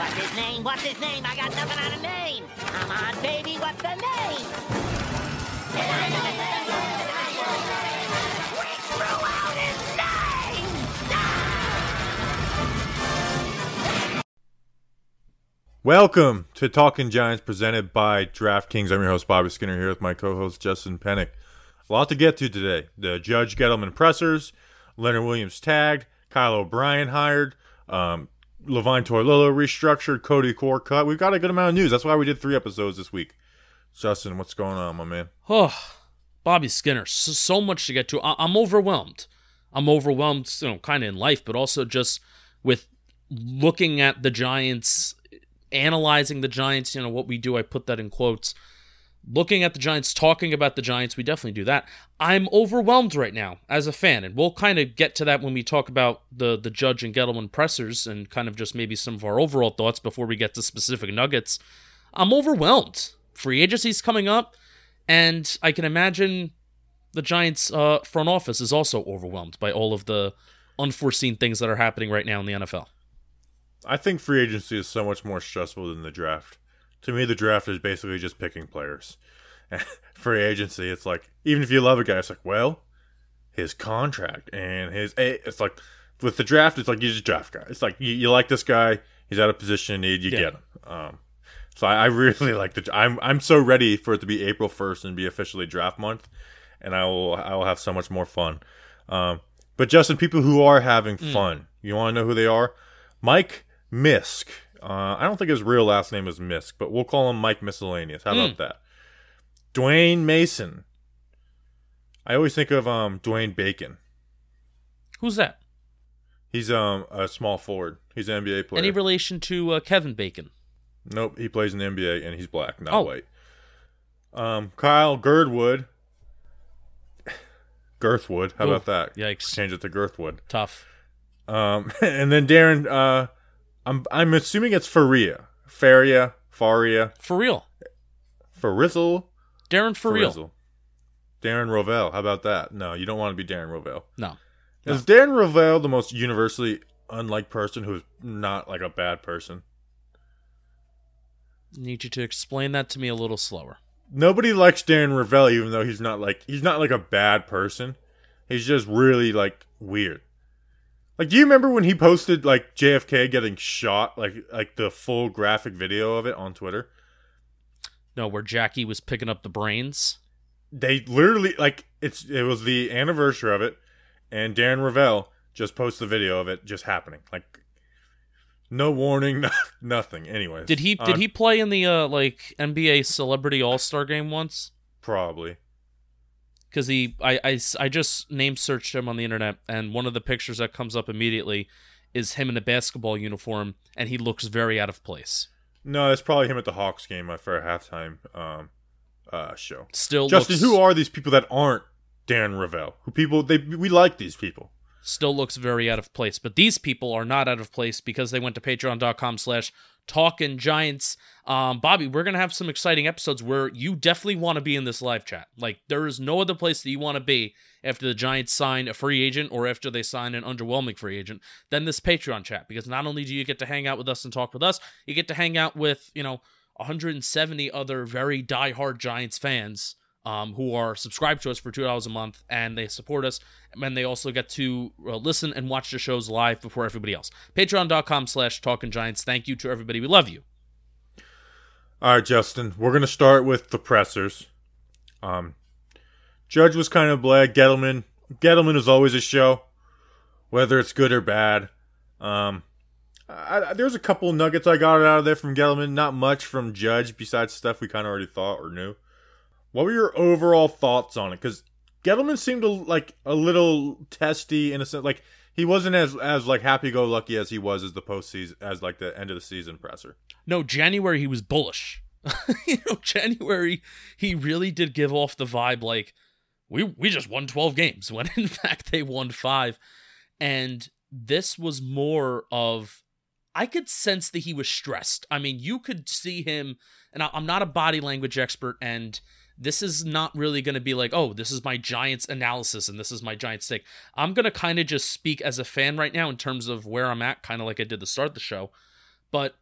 What's his name? What's his name? I got nothing on a name. Come on, baby, what's the name? We threw out his name! Welcome to Talking Giants presented by DraftKings. I'm your host, Bobby Skinner, here with my co host, Justin Pennick. A lot to get to today. The Judge Gettleman pressers, Leonard Williams tagged, Kyle O'Brien hired, um, Levine Toilolo restructured, Cody Core cut. We've got a good amount of news. That's why we did three episodes this week. Justin, what's going on, my man? Oh, Bobby Skinner, so, so much to get to. I, I'm overwhelmed. I'm overwhelmed, you know, kind of in life, but also just with looking at the Giants, analyzing the Giants. You know what we do. I put that in quotes. Looking at the Giants, talking about the Giants, we definitely do that. I'm overwhelmed right now as a fan, and we'll kind of get to that when we talk about the the Judge and Gettleman pressers and kind of just maybe some of our overall thoughts before we get to specific nuggets. I'm overwhelmed. Free agency's coming up, and I can imagine the Giants' uh, front office is also overwhelmed by all of the unforeseen things that are happening right now in the NFL. I think free agency is so much more stressful than the draft. To me, the draft is basically just picking players. free agency, it's like even if you love a guy, it's like, well, his contract and his it's like with the draft, it's like you just draft guy. It's like you, you like this guy, he's out of position of need, you Yeah. get him. Um, so I, I really like the. I'm I'm so ready for it to be April first and be officially draft month, and I will I will have so much more fun. Um, but Justin, people who are having fun, you want to know who they are? Mike Misk. Uh, I don't think his real last name is Misk, but we'll call him Mike Miscellaneous. How about that? Dwayne Mason. I always think of um Dwayne Bacon. Who's that? He's um a small forward. He's an NBA player. Any relation to uh, Kevin Bacon? Nope, he plays in the NBA and he's black, not Oh. white. Um, Kyle Girdwood. Girthwood. How Ooh, about that? yikes. Change it to Girthwood. Tough. Um, and then Darren. Uh, I'm I'm assuming it's Faria, Faria, Faria, For real. Farizzle, Darren for real. Darren Rovell. How about that? No, you don't want to be Darren Rovell. No. Is Darren Rovell the most universally unlike person who's not like a bad person? Need you to explain that to me a little slower. nobody likes Darren Rovell, even though he's not like he's not like a bad person. He's just really like weird. Like, do you remember when he posted like JFK getting shot, like like the full graphic video of it on Twitter? No, where Jackie was picking up the brains. They literally like it's it was the anniversary of it, and Darren Rovell just posted the video of it just happening. Like, no warning, no, nothing. Anyways, Did he did he play in the uh, like NBA Celebrity All Star game once? probably? Because he I, I I just name searched him on the internet and one of the pictures that comes up immediately is him in a basketball uniform and he looks very out of place No, that's probably him at the Hawks game uh, for a halftime um uh show. still Justin, looks, who are these people that aren't dan Rovell? Who people they we like these people. still looks very out of place but these people are not out of place because they went to patreon.com slash talking giants. Um bobby we're gonna have some exciting episodes where you definitely want to be in this live chat. Like there is no other place that you want to be after the giants sign a free agent or after they sign an underwhelming free agent than this patreon chat because not only do you get to hang out with us and talk with us you get to hang out with you know 170 other very diehard giants fans um, who are subscribed to us for two dollars a month, and they support us, and they also get to uh, listen and watch the shows live before everybody else. Patreon.com/slash Talking Giants. Thank you to everybody. We love you. All right, Justin, we're gonna start with the pressers. Um, Judge was kind of bland. Gettleman, Gettleman is always a show, whether it's good or bad. Um, I, there's a couple nuggets I got out of there from Gettleman. Not much from Judge, besides stuff we kind of already thought or knew. What were your overall thoughts on it? Because Gettleman seemed to, like a little testy in a sense. Like he wasn't as as like happy go lucky as he was as the postseason as like the end of the season presser. No, January he was bullish. you know, January he really did give off the vibe like we we just won 12 games when in fact they won 5 and this was more of I could sense that he was stressed. I mean, you could see him and I- I'm not a body language expert and this is not really going to be like, oh, this is my Giants analysis and this is my Giants take. I'm going to kind of just speak as a fan right now in terms of where I'm at, kind of like I did to start of the show. But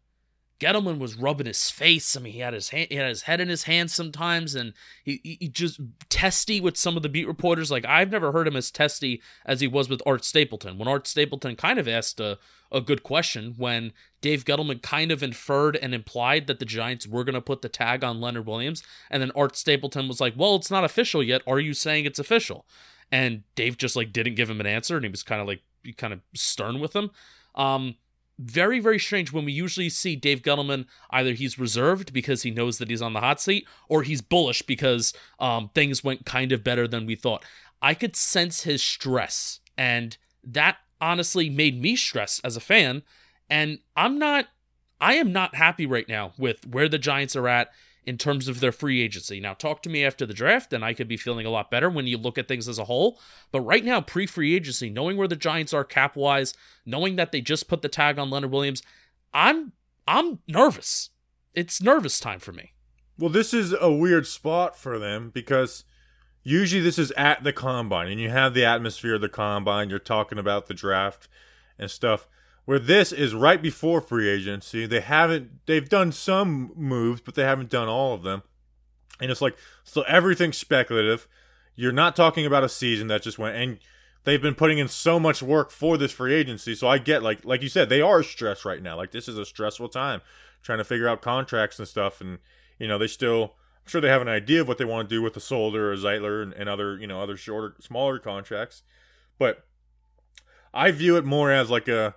Gettleman was rubbing his face. I mean, he had his hand, he had his head in his hands sometimes, and he, he, just testy with some of the beat reporters. Like I've never heard him as testy as he was with Art Stapleton. When Art Stapleton kind of asked a, a good question, when Dave Gettleman kind of inferred and implied that the Giants were going to put the tag on Leonard Williams, and then Art Stapleton was like, "Well, it's not official yet. Are you saying it's official?" And Dave just like didn't give him an answer, and he was kind of like kind of stern with him. Um, very, very strange when we usually see Dave Gettleman either he's reserved because he knows that he's on the hot seat or he's bullish because um, things went kind of better than we thought. I could sense his stress, and that honestly made me stress as a fan. And I'm not, I am not happy right now with where the Giants are at in terms of their free agency. Now, talk to me after the draft, and I could be feeling a lot better when you look at things as a whole. But right now, pre free agency, knowing where the Giants are cap wise, knowing that they just put the tag on Leonard Williams, I'm I'm nervous. It's nervous time for me. Well, this is a weird spot for them because usually this is at the combine, and you have the atmosphere of the combine. You're talking about the draft and stuff where this is right before free agency. They haven't they've done some moves, but they haven't done all of them. And it's like so everything's speculative. You're not talking about a season that just went and they've been putting in so much work for this free agency. So I get like like you said, they are stressed right now. Like this is a stressful time trying to figure out contracts and stuff and you know, they still I'm sure they have an idea of what they want to do with the Solder or Zeitler and, and other, you know, other shorter smaller contracts. But I view it more as like a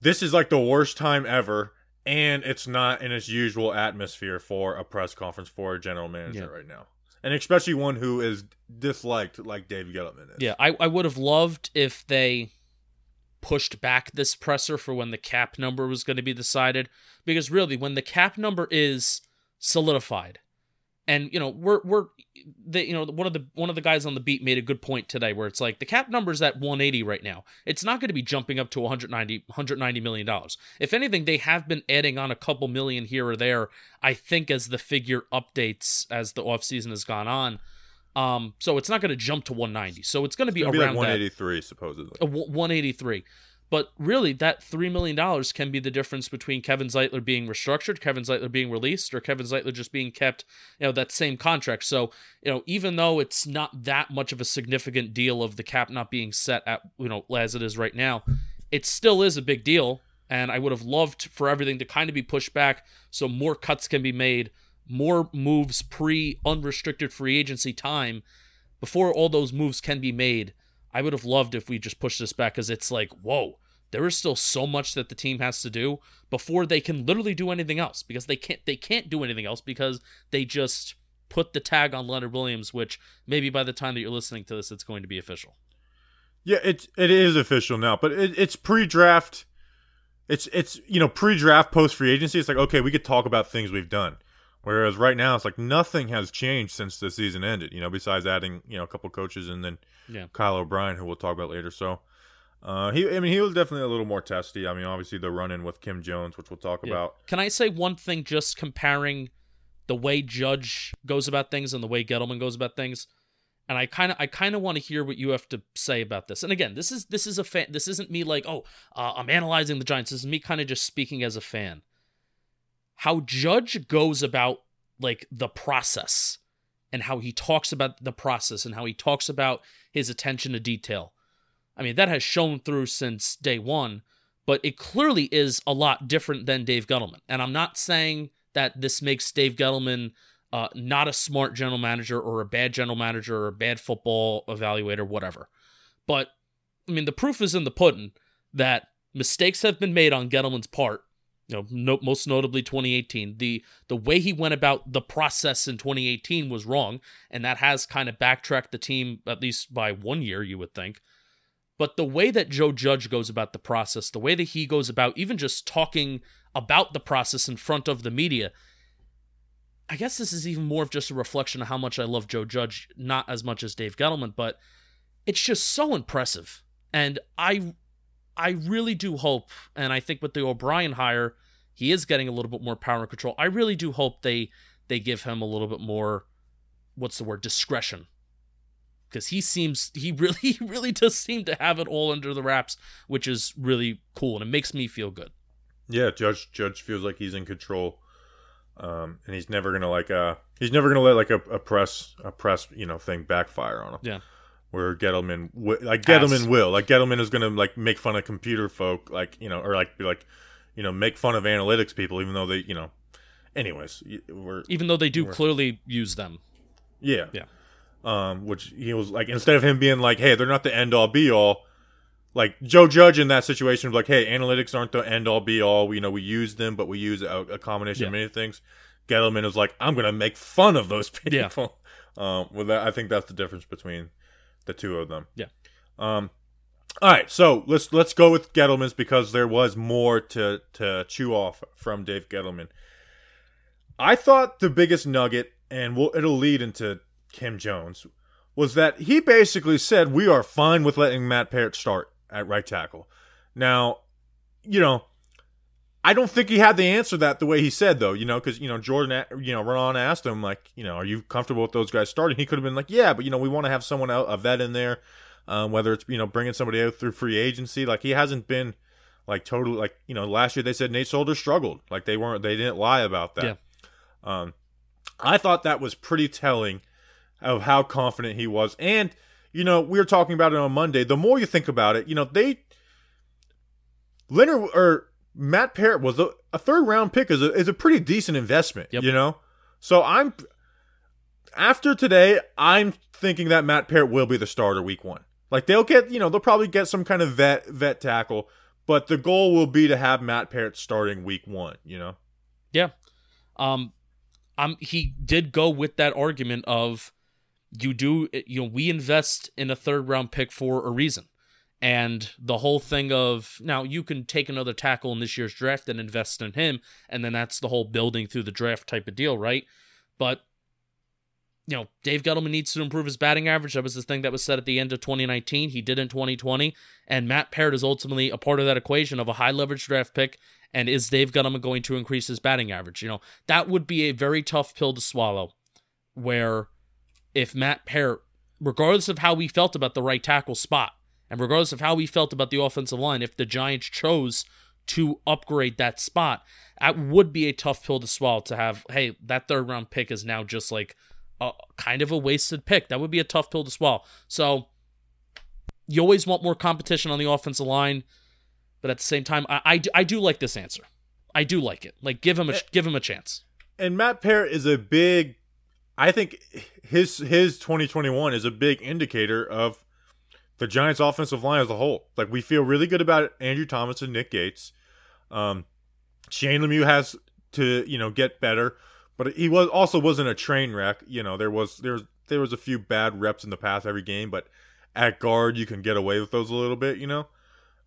this is like the worst time ever and it's not in its usual atmosphere for a press conference for a general manager yeah. right now and especially one who is disliked like Dave Gettleman is. Yeah, I, I would have loved if they pushed back this presser for when the cap number was going to be decided because really when the cap number is solidified and you know we're we're the you know one of the one of the guys on the beat made a good point today where it's like the cap number's at 180 right now. It's not going to be jumping up to 190 190 million dollars. If anything they have been adding on a couple million here or there i think as the figure updates as the offseason has gone on. Um so it's not going to jump to 190 so it's going to be around be like 183 that, supposedly. Uh, 183 but really, that $3 million can be the difference between Kevin Zeitler being restructured, Kevin Zeitler being released, or Kevin Zeitler just being kept, you know, that same contract. So, you know, even though it's not that much of a significant deal of the cap not being set at, you know, as it is right now, it still is a big deal. And I would have loved for everything to kind of be pushed back so more cuts can be made, more moves pre unrestricted free agency time before all those moves can be made I would have loved if we just pushed this back because it's like, whoa, there is still so much that the team has to do before they can literally do anything else because they can't they can't do anything else because they just put the tag on Leonard Williams, which maybe by the time that you're listening to this, it's going to be official. Yeah, it's it is official now, but it, it's pre-draft. It's it's you know pre-draft, post free agency. It's like okay, we could talk about things we've done. Whereas right now, it's like nothing has changed since the season ended. You know, besides adding you know a couple coaches and then yeah. Kyle O'Brien, who we'll talk about later. So, uh, he I mean he was definitely a little more testy. I mean, obviously the run in with Kim Jones, which we'll talk yeah. about. Can I say one thing? Just comparing the way Judge goes about things and the way Gettleman goes about things. And I kind of, I kind of want to hear what you have to say about this. And again, this is this is a fan. This isn't me like, oh, uh, I'm analyzing the Giants. This is me kind of just speaking as a fan how Judge goes about like the process and how he talks about the process and how he talks about his attention to detail. I mean, that has shown through since day one, but it clearly is a lot different than Dave Gettleman. And I'm not saying that this makes Dave Gettleman uh, not a smart general manager or a bad general manager or a bad football evaluator, whatever. But I mean, the proof is in the pudding that mistakes have been made on Gettleman's part you know, no, most notably 2018. The the way he went about the process in 2018 was wrong, and that has kind of backtracked the team at least by one year, you would think. But the way that Joe Judge goes about the process, the way that he goes about even just talking about the process in front of the media, I guess this is even more of just a reflection of how much I love Joe Judge, not as much as Dave Gettleman, but it's just so impressive. And I I really do hope, and I think with the O'Brien hire, he is getting a little bit more power and control. I really do hope they they give him a little bit more what's the word discretion because he seems he really he really does seem to have it all under the wraps which is really cool and it makes me feel good Yeah, Judge Judge feels like he's in control, um, and he's never gonna like uh he's never gonna let like a, a press a press you know thing backfire on him. Yeah. Where Gettleman like Gettleman Has. will like Gettleman is gonna like make fun of computer folk like you know or like be like you know make fun of analytics people even though they you know anyways we're Even though they do clearly use them. yeah Yeah. Um which he was like instead of him being like hey they're not the end all be all like Joe Judge in that situation was like, "Hey, analytics aren't the end all be all. You know, we use them, but we use a, a combination of many things." Gettleman is like, "I'm gonna make fun of those Yeah. people." Um, well, that I think that's the difference between the two of them. Yeah. Um. All right, so let's let's go with Gettleman's because there was more to to chew off from Dave Gettleman. I thought the biggest nugget, and we'll, it'll lead into Kim Jones, was that he basically said we are fine with letting Matt Peart start at right tackle. Now, you know, I don't think he had the answer that the way he said though. You know, because you know Jordan, you know, Ron asked him like, you know, are you comfortable with those guys starting? He could have been like, yeah, but you know, we want to have someone out, a vet in there, um, whether it's you know bringing somebody out through free agency. Like he hasn't been like totally like you know last year they said Nate Solder struggled. Like they weren't they didn't lie about that. Yeah. Um, I thought that was pretty telling of how confident he was. And, you know, we were talking about it on Monday. The more you think about it, you know, they Leonard or Matt Peart was a, a third round pick is a is a pretty decent investment. Yep. You know? So I'm after today, I'm thinking that Matt Peart will be the starter week one. Like they'll get, you know, they'll probably get some kind of vet vet tackle, but the goal will be to have Matt Peart starting week one, you know? Yeah. Um I'm he did go with that argument of you do you know we invest in a third round pick for a reason. And the whole thing of now you can take another tackle in this year's draft and invest in him and then that's the whole building through the draft type of deal, right? But you know, Dave Gettleman needs to improve his batting average. That was the thing that was said at the end of 2019. He did in 2020. And Matt Peart is ultimately a part of that equation of a high leverage draft pick. And is Dave Gettleman going to increase his batting average? You know, that would be a very tough pill to swallow. Where if Matt Peart, regardless of how we felt about the right tackle spot, and regardless of how we felt about the offensive line, if the Giants chose to upgrade that spot, that would be a tough pill to swallow to have, hey, that third round pick is now just like a kind of a wasted pick. That would be a tough pill to swallow. So you always want more competition on the offensive line, but at the same time, I, I, do- I do like this answer. I do like it. Like give him a eh. give him a chance. and Matt Peart is a big I think his his 2021 is a big indicator of the Giants offensive line as a whole. Like we feel really good about Andrew Thomas and Nick Gates. Um Shane Lemieux has to, you know, get better, but he was also wasn't a train wreck. You know, there was there was there was a few bad reps in the past every game, but at guard you can get away with those a little bit, you know.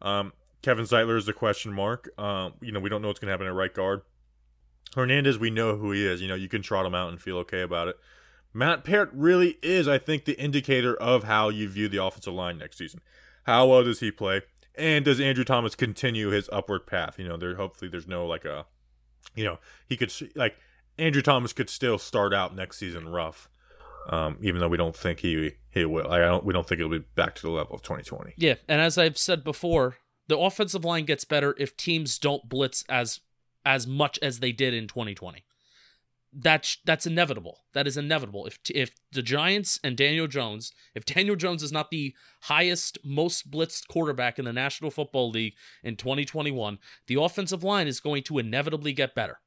Um Kevin Zeitler is a question mark. Um, you know, we don't know what's going to happen at right guard. Hernandez, we know who he is. You know, you can trot him out and feel okay about it. Matt Peart really is, I think, the indicator of how you view the offensive line next season. How well does he play? And does Andrew Thomas continue his upward path? You know, there hopefully there's no like a, you know, he could like Andrew Thomas could still start out next season rough, um, even though we don't think he he will. I don't we don't think it'll be back to the level of 2020. Yeah, and as I've said before, the offensive line gets better if teams don't blitz as as much as they did in 2020. That's that's inevitable. That is inevitable. If if the Giants and Daniel Jones, if Daniel Jones is not the highest most blitzed quarterback in the National Football League in 2021, the offensive line is going to inevitably get better.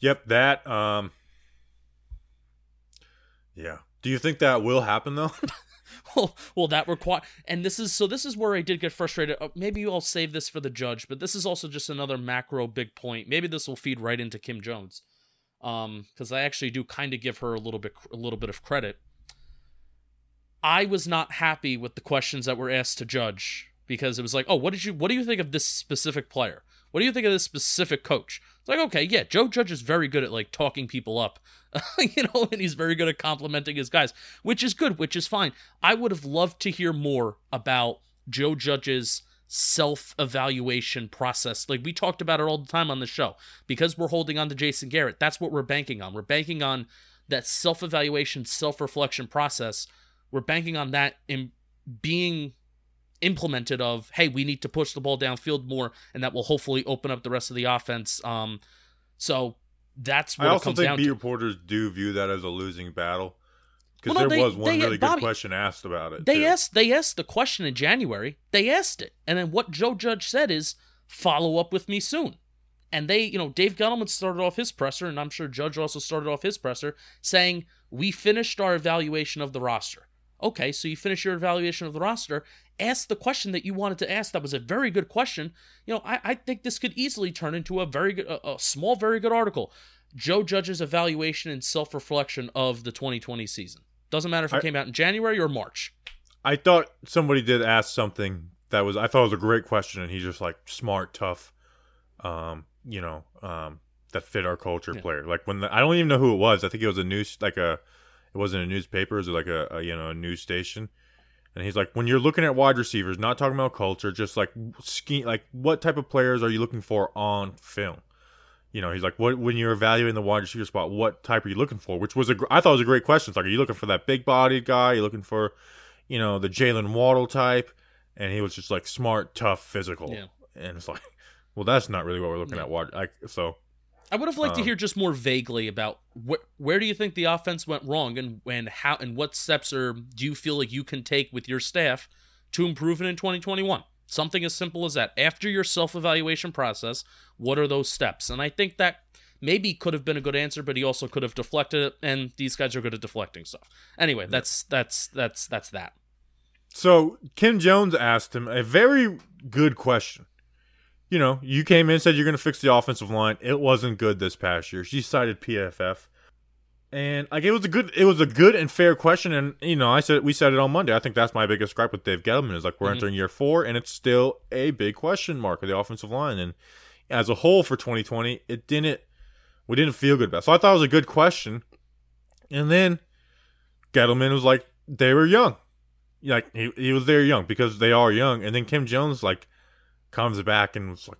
Yep, that. Um, yeah. Do you think that will happen though? well, well, that require, and this is so. This is where I did get frustrated. Uh, maybe I'll save this for the judge, but this is also just another macro big point. Maybe this will feed right into Kim Jones, um, because I actually do kind of give her a little bit, a little bit of credit. I was not happy with the questions that were asked to judge because it was like, oh, what did you, what do you think of this specific player? What do you think of this specific coach? It's like, okay, yeah, Joe Judge is very good at like talking people up, you know, and he's very good at complimenting his guys, which is good, which is fine. I would have loved to hear more about Joe Judge's self evaluation process. Like we talked about it all the time on the show because we're holding on to Jason Garrett. That's what we're banking on. We're banking on that self evaluation, self reflection process. We're banking on that in being implemented of hey we need to push the ball downfield more and that will hopefully open up the rest of the offense. Um so that's what I also comes think beat reporters do view that as a losing battle because Well, no, there they- was one they- really Bobby, good question asked about it. they too. asked they asked the question in January. They asked it. And then what Joe Judge said is follow up with me soon. And they you know Dave Gettleman started off his presser and I'm sure Judge also started off his presser saying we finished our evaluation of the roster. Okay so you finish your evaluation of the roster ask the question that you wanted to ask that was a very good question you know I, I think this could easily turn into a very good a, a small very good article Joe Judge's evaluation and self-reflection of the 2020 season doesn't matter if it I- came out in January or March I thought somebody did ask something that was I thought it was a great question, and he's just like smart, tough, um, you know, um, that fit our culture Yeah. player. Like when the, I don't even know who it was. I think it was a news like a it wasn't a newspaper. It was like a, a you know a news station. And he's like, when you're looking at wide receivers, not talking about culture, just like ski, like what type of players are you looking for on film? You know, he's like, what when you're evaluating the wide receiver spot, what type are you looking for? Which was a, I thought was a great question. It's like, are you looking for that big bodied guy? Are you looking for, you know, the Jaylen Waddle type? And he was just like smart, tough, physical. Yeah. And it's like, well, that's not really what we're looking Yeah. at. Wide, like, so I would have liked to Um, hear just more vaguely about wh- where do you think the offense went wrong and and how and what steps are do you feel like you can take with your staff to improve it in 2021? Something as simple as that. After your self-evaluation process, what are those steps? And I think that maybe could have been a good answer, but he also could have deflected it. And these guys are good at deflecting stuff. Anyway, that's that's that's that's that. So Kim Jones asked him a very good question. You know, you came in and said you're going to fix the offensive line. It wasn't good this past year. She cited PFF, and like it was a good, it was a good and fair question. And you know, I said we said it on Monday. I think that's my biggest gripe with Dave Gettleman is like we're Mhm. entering year four, and it's still a big question mark of the offensive line. And as a whole for 2020, it didn't. We didn't feel good about. it. So I thought it was a good question. And then Gettleman was like, they were young like he, he was there young because they are young and then kim jones like comes back and was like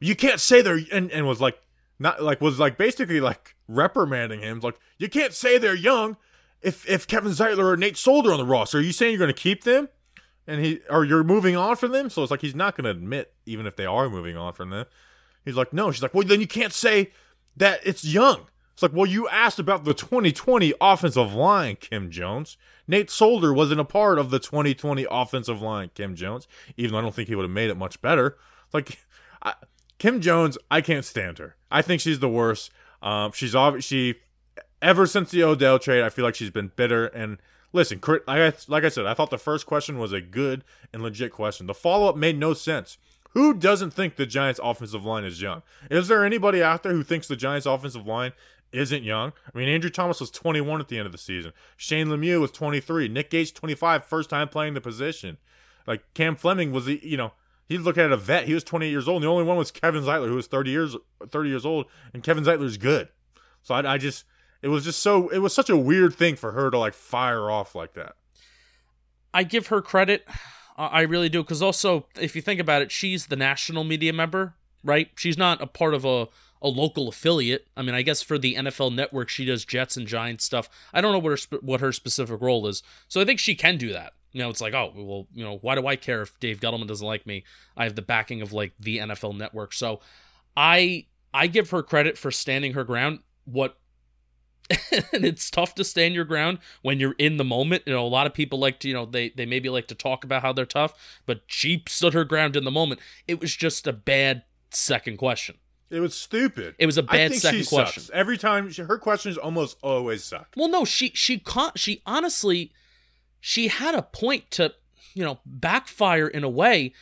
you can't say they're and, and was like not like was like basically like reprimanding him. Like you can't say they're young if if kevin zeitler or nate solder on the roster. Are you saying you're going to keep them? And he or you're moving on from them? So it's like he's not going to admit even if they are moving on from them. He's like no. She's like well then you can't say that it's young it's like, well, you asked about the 2020 offensive line, Kim Jones. Nate Solder wasn't a part of the 2020 offensive line, Kim Jones, even though I don't think he would have made it much better. Like, I, Kim Jones, I can't stand her. I think she's the worst. Um, she's obviously, ever since the Odell trade, I feel like she's been bitter. And listen, I, like I said, I thought the first question was a good and legit question. The follow up made no sense. Who doesn't think the Giants' offensive line is young? Is there anybody out there who thinks the Giants' offensive line isn't young? I mean, Andrew Thomas was 21 at the end of the season. Shane Lemieux was 23. Nick Gates 25, first time playing the position. Like Cam Fleming was, you know, he looked at a vet. He was 28 years old. And the only one was Kevin Zeitler, who was 30 years 30 years old, and Kevin Zeitler's good. So I, I just, it was just so, it was such a weird thing for her to like fire off like that. I give her credit. I really do because also, if you think about it, she's the national media member, right? She's not a part of a a local affiliate. I mean, I guess for the NFL Network, she does Jets and Giants stuff. I don't know what her what her specific role is, so I think she can do that. You know, it's like, oh, well, you know, why do I care if Dave Gettleman doesn't like me? I have the backing of like the NFL Network, so I I give her credit for standing her ground. What and it's tough to stand your ground when you're in the moment. You know, a lot of people like to, you know, they they maybe like to talk about how they're tough, but she stood her ground in the moment. It was just a bad second question. It was stupid. It was a bad second question. sucks. Every time she, her questions almost always suck. Well, no, she she con- she honestly she had a point to, you know, backfire in a way,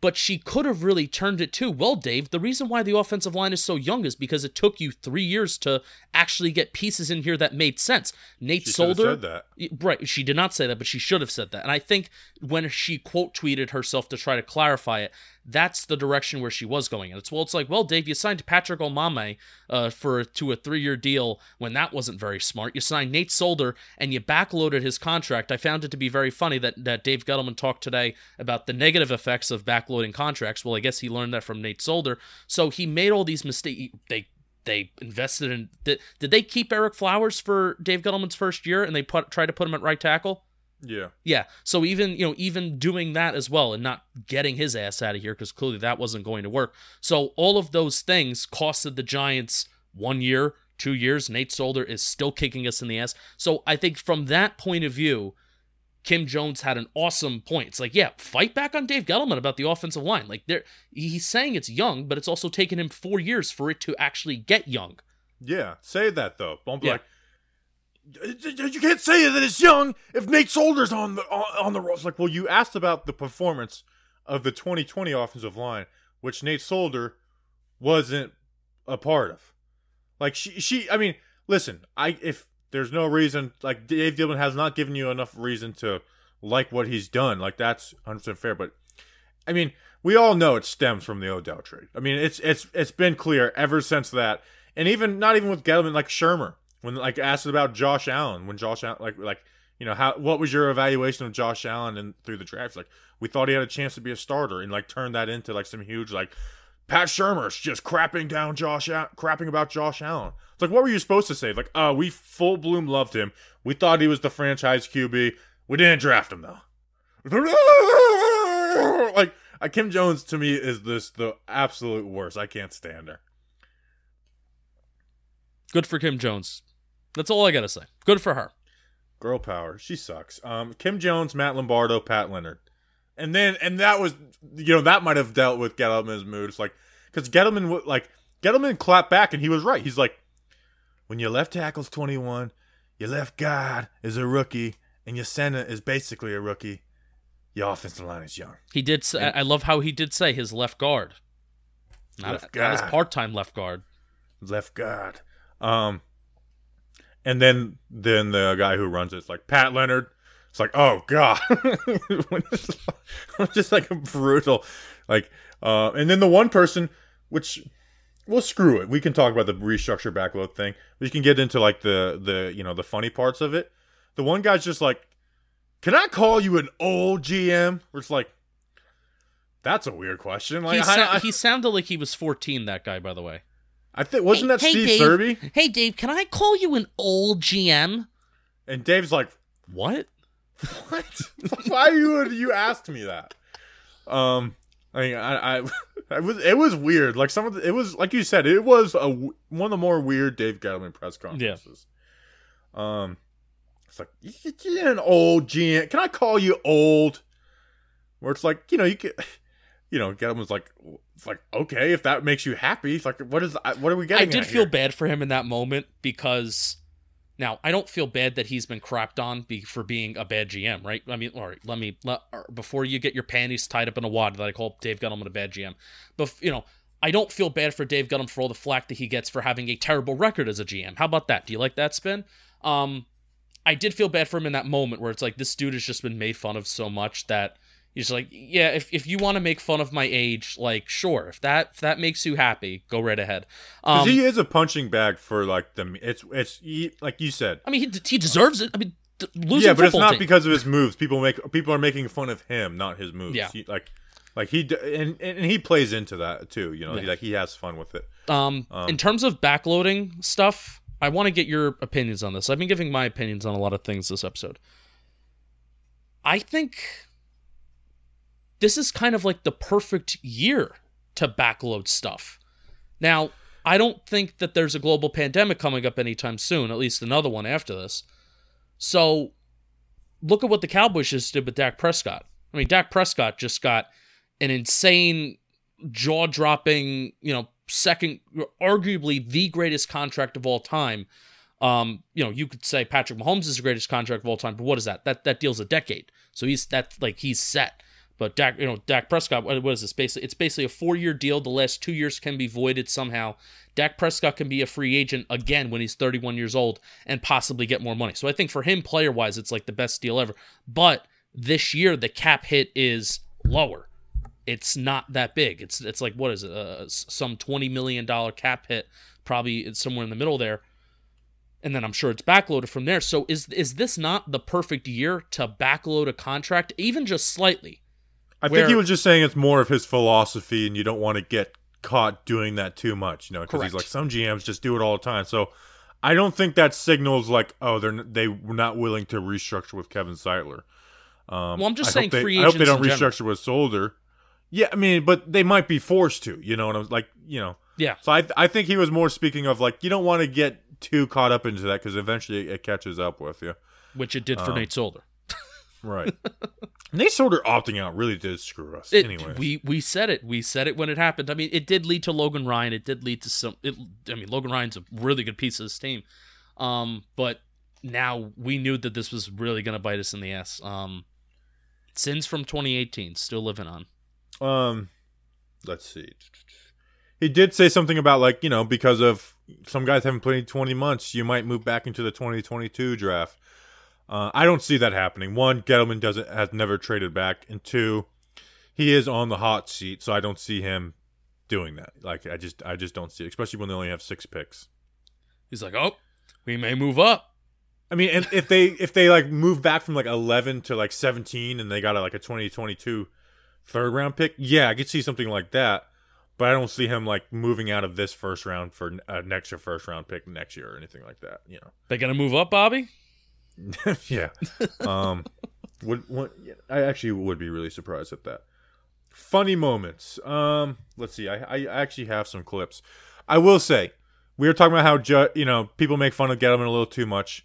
but she could have really turned it too. Well, Dave, the reason why the offensive line is so young is because it took you 3 years to actually get pieces in here that made sense. Nate She Solder said that. Right, she did not say that, but she should have said that. And I think when she quote tweeted herself to try to clarify it, that's the direction where she was going. And it's well, it's like, well, Dave, you signed Patrick Omameh uh, for to a three year deal when that wasn't very smart. You signed Nate Solder and you backloaded his contract. I found it to be very funny that that Dave Gettleman talked today about the negative effects of backloading contracts. Well, I guess he learned that from Nate Solder. So he made all these mistakes. They they invested in did, did they keep Ereck Flowers for Dave Gettleman's first year and they put tried to put him at right tackle? Yeah. Yeah. So even you know even doing that as well and not getting his ass out of here because clearly that wasn't going to work. So all of those things costed the Giants one year, two years. Nate Solder is still kicking us in the ass. So I think from that point of view, Kim Jones had an awesome point. It's like, yeah, fight back on Dave Gettleman about the offensive line. Like there, he's saying it's young, but it's also taken him four years for it to actually get young. Yeah. Say that though. Don't be Yeah. like. You can't say that it's young if Nate Solder's on the on, the. It's like, well, you asked about the performance of the 2020 offensive line, which Nate Solder wasn't a part of. Like she, she. I mean, listen. I if there's no reason, like Dave Dillon has not given you enough reason to like what he's done. Like that's 100 percent fair. But I mean, we all know it stems from the Odell trade. I mean, it's it's it's been clear ever since that, and even not even with Gettleman, like Shurmur, when like asked about Josh Allen, when Josh Allen, like like you know how what was your evaluation of Josh Allen and through the draft? Like we thought he had a chance to be a starter, and like turned that into like some huge like Pat Shurmur's just crapping down Josh, crapping about Josh Allen. It's like, what were you supposed to say? Like, uh, we full bloom loved him. We thought he was the franchise QB. We didn't draft him though. like, uh, Kim Jones to me is this the absolute worst. I can't stand her. Good for Kim Jones. That's all I gotta say. Good for her. Girl power. She sucks. Um, Kim Jones, Matt Lombardo, Pat Leonard, and then and that was you know that might have dealt with Gettleman's mood. It's like because Gettleman like Gettleman clapped back and he was right. He's like, when your left tackle's twenty one, your left guard is a rookie, and your center is basically a rookie. Your offensive line is young. He did. Say, I love how he did say his left guard, not, Left not his part-time left guard. left guard. Um, and then then the guy who runs it's like Pat Leonard. It's like, oh god, like- just like a brutal, like, uh, and then the one person, which, well, screw it. We can talk about the restructure backload thing. We can get into like the the you know the funny parts of it. The one guy's just like, can I call you an old GM? Where it's like, that's a weird question. Like, he, I, I, he sounded like he was 14. That guy, by the way. I think wasn't that Steve Serby? Hey, Dave, can I call you an old GM? And Dave's like, What? What? Why would you ask me that? Um, I mean, I, I, it was, it was weird. Like some of the, it was like you said, it was a w- one of the more weird Dave Gettleman press conferences. Um, it's like "Y- y- you're an old GM. Can I call you old? Where it's like you know you can, you know, Gettleman's like, it's like okay if that makes you happy. It's like what is what are we getting? I did feel here? bad for him in that moment because now I don't feel bad that he's been crapped on be, for being a bad GM, right? I mean, all right, let me let, or before you get your panties tied up in a wad that I call Dave Gettleman a bad GM, but you know. I don't feel bad for Dave Gettleman for all the flack that he gets for having a terrible record as a GM. How about that? Do you like that spin? Um, I did feel bad for him in that moment where it's like this dude has just been made fun of so much that he's like, yeah, if, if you want to make fun of my age, like sure, if that if that makes you happy, go right ahead. 'Cause Um, he is a punching bag for like the it's it's he, like you said. I mean, he, he deserves it. I mean, th- losing yeah, but it's not team. because of his moves. People make people are making fun of him, not his moves. Yeah. He- like like he and and he plays into that too. You know, Yeah. he, like he has fun with it. Um, Um, in terms of backloading stuff, I want to get your opinions on this. I've been giving my opinions on a lot of things this episode. I think this is kind of like the perfect year to backload stuff. Now, I don't think that there's a global pandemic coming up anytime soon, at least another one after this. So, look at what the Cowboys just did with Dak Prescott. I mean, Dak Prescott just got an insane jaw dropping, you know, second, arguably the greatest contract of all time. Um, you know, you could say Patrick Mahomes is the greatest contract of all time, but what is that? That that deals a decade, so he's that's like he's set. But Dak, you know, Dak Prescott, what, is this? Basically, it's basically a four-year deal. The last two years can be voided somehow. Dak Prescott can be a free agent again when he's 31 years old and possibly get more money. So I think for him, player-wise, it's like the best deal ever. But this year, the cap hit is lower it's not that big. It's it's like what is it? Uh, some twenty million dollar cap hit, probably it's somewhere in the middle there, and then I'm sure it's backloaded from there. So is is this not the perfect year to backload a contract, even just slightly? I Where- think he was just saying it's more of his philosophy, and you don't want to get caught doing that too much. You know, because he's like some GMs just do it all the time. So I don't think that signals like oh they're they were not willing to restructure with Kevin Zeitler. Um, Well, I'm just I saying they, free I hope they don't in general. restructure with Solder. Yeah, I mean, but they might be forced to. You know, and I was like, you know, Yeah. so I I think he was more speaking of like you don't want to get too caught up into that because eventually it catches up with you. Which it did for Um, Nate Solder. Right. Nate of opting out really did screw us. Anyway, we we said it. We said it when it happened. I mean, it did lead to Logan Ryan. It did lead to some. It, I mean, Logan Ryan's a really good piece of this team. Um, but now we knew that this was really going to bite us in the ass. Um, sins from 2018 still living on. Um, let's see. He did say something about like you know because of some guys haven't played twenty months, you might move back into the twenty twenty two draft. Uh, I don't see that happening. One, Gettleman doesn't has never traded back, and two, he is on the hot seat, so I don't see him doing that. Like I just I just don't see it, especially when they only have six picks. He's like, oh, we may move up. I mean, and if they if they like move back from like eleven to like seventeen, and they got a, like a 2022 third round pick, yeah, I could see something like that. But I don't see him like moving out of this first round for an extra first round pick next year or anything like that. You know, They gonna move up, Bobby? yeah. Um, would, would I actually would be really surprised at that. Funny moments. Um, let's see. I I actually have some clips. I will say we were talking about how ju- you know people make fun of Gettleman a little too much.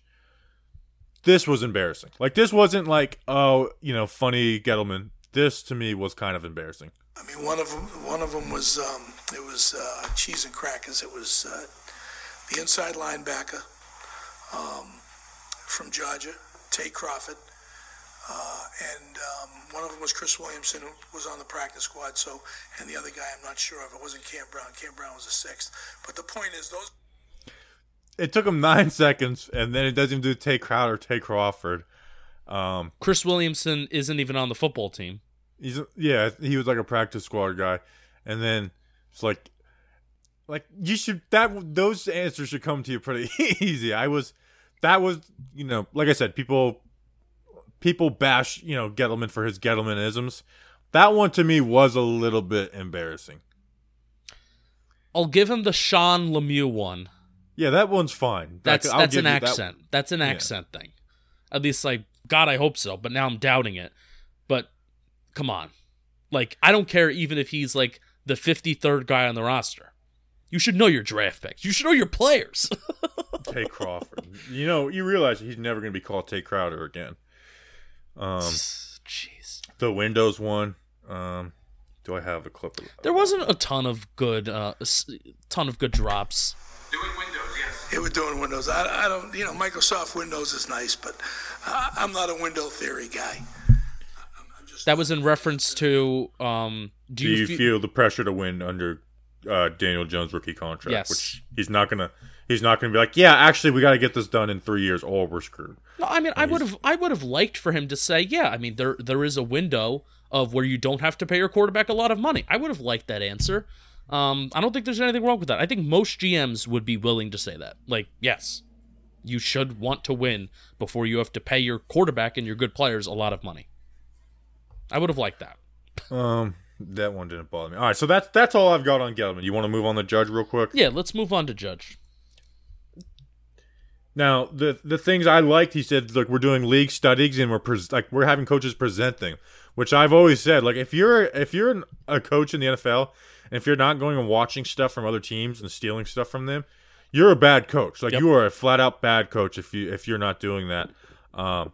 This was embarrassing. Like this wasn't like oh you know funny Gettleman. This to me was kind of embarrassing. I mean, one of them, one of them was um, it was uh, cheese and crackers. It was uh, the inside linebacker um, from Georgia, Tay Crawford, uh, and um, one of them was Chris Williamson, who was on the practice squad. So, and the other guy, I'm not sure of. It wasn't Cam Brown. Cam Brown was the sixth. But the point is, those It took him nine seconds, and then it doesn't even do Tae Crowder, Tay Crawford. Um, Chris Williamson isn't even on the football team. He's yeah, he was like a practice squad guy, and then it's like, like you should that those answers should come to you pretty easy. I was, that was you know, like I said, people, people bash you know Gettleman for his Gettleman-isms. That one to me was a little bit embarrassing. I'll give him the Sean Lemieux one. Yeah, that one's fine. That's I'll that's an you that- accent. That's an accent thing. At least like God, I hope so. But now I'm doubting it. But come on, like I don't care even if he's like the 53rd guy on the roster. You should know your draft picks. You should know your players. Tay Crawford. you know, you realize he's never going to be called Tae Crowder again. Um, Jeez. the Windows one. Um, do I have a clip? Of There wasn't a ton of good, uh, s- ton of good drops. Doing Windows, yes. they were doing Windows. I, I don't, you know, Microsoft Windows is nice, but I, I'm not a window theory guy. I'm, I'm just That was in reference to. Um, do do you, you fe- feel the pressure to win under uh, Daniel Jones' rookie contract? Yes. Which he's not gonna. He's not gonna be like, yeah, actually, we got to get this done in three years, or we're screwed. No, I mean, I would have, I would have liked for him to say, yeah. I mean, there, there is a window of where you don't have to pay your quarterback a lot of money. I would have liked that answer. Um, I don't think there's anything wrong with that. I think most GMs would be willing to say that. Like, yes, you should want to win before you have to pay your quarterback and your good players a lot of money. I would have liked that. Um, that one didn't bother me. All right, so that's that's all I've got on Gettleman. You want to move on the judge real quick? Yeah, let's move on to Judge. Now, the the things I liked, he said, look, we're doing league studies and we're pres- like we're having coaches present which I've always said, like if you're if you're an, a coach in the NFL and if you're not going and watching stuff from other teams and stealing stuff from them, you're a bad coach. Like Yep. you are a flat out bad coach if you if you're not doing that. Um,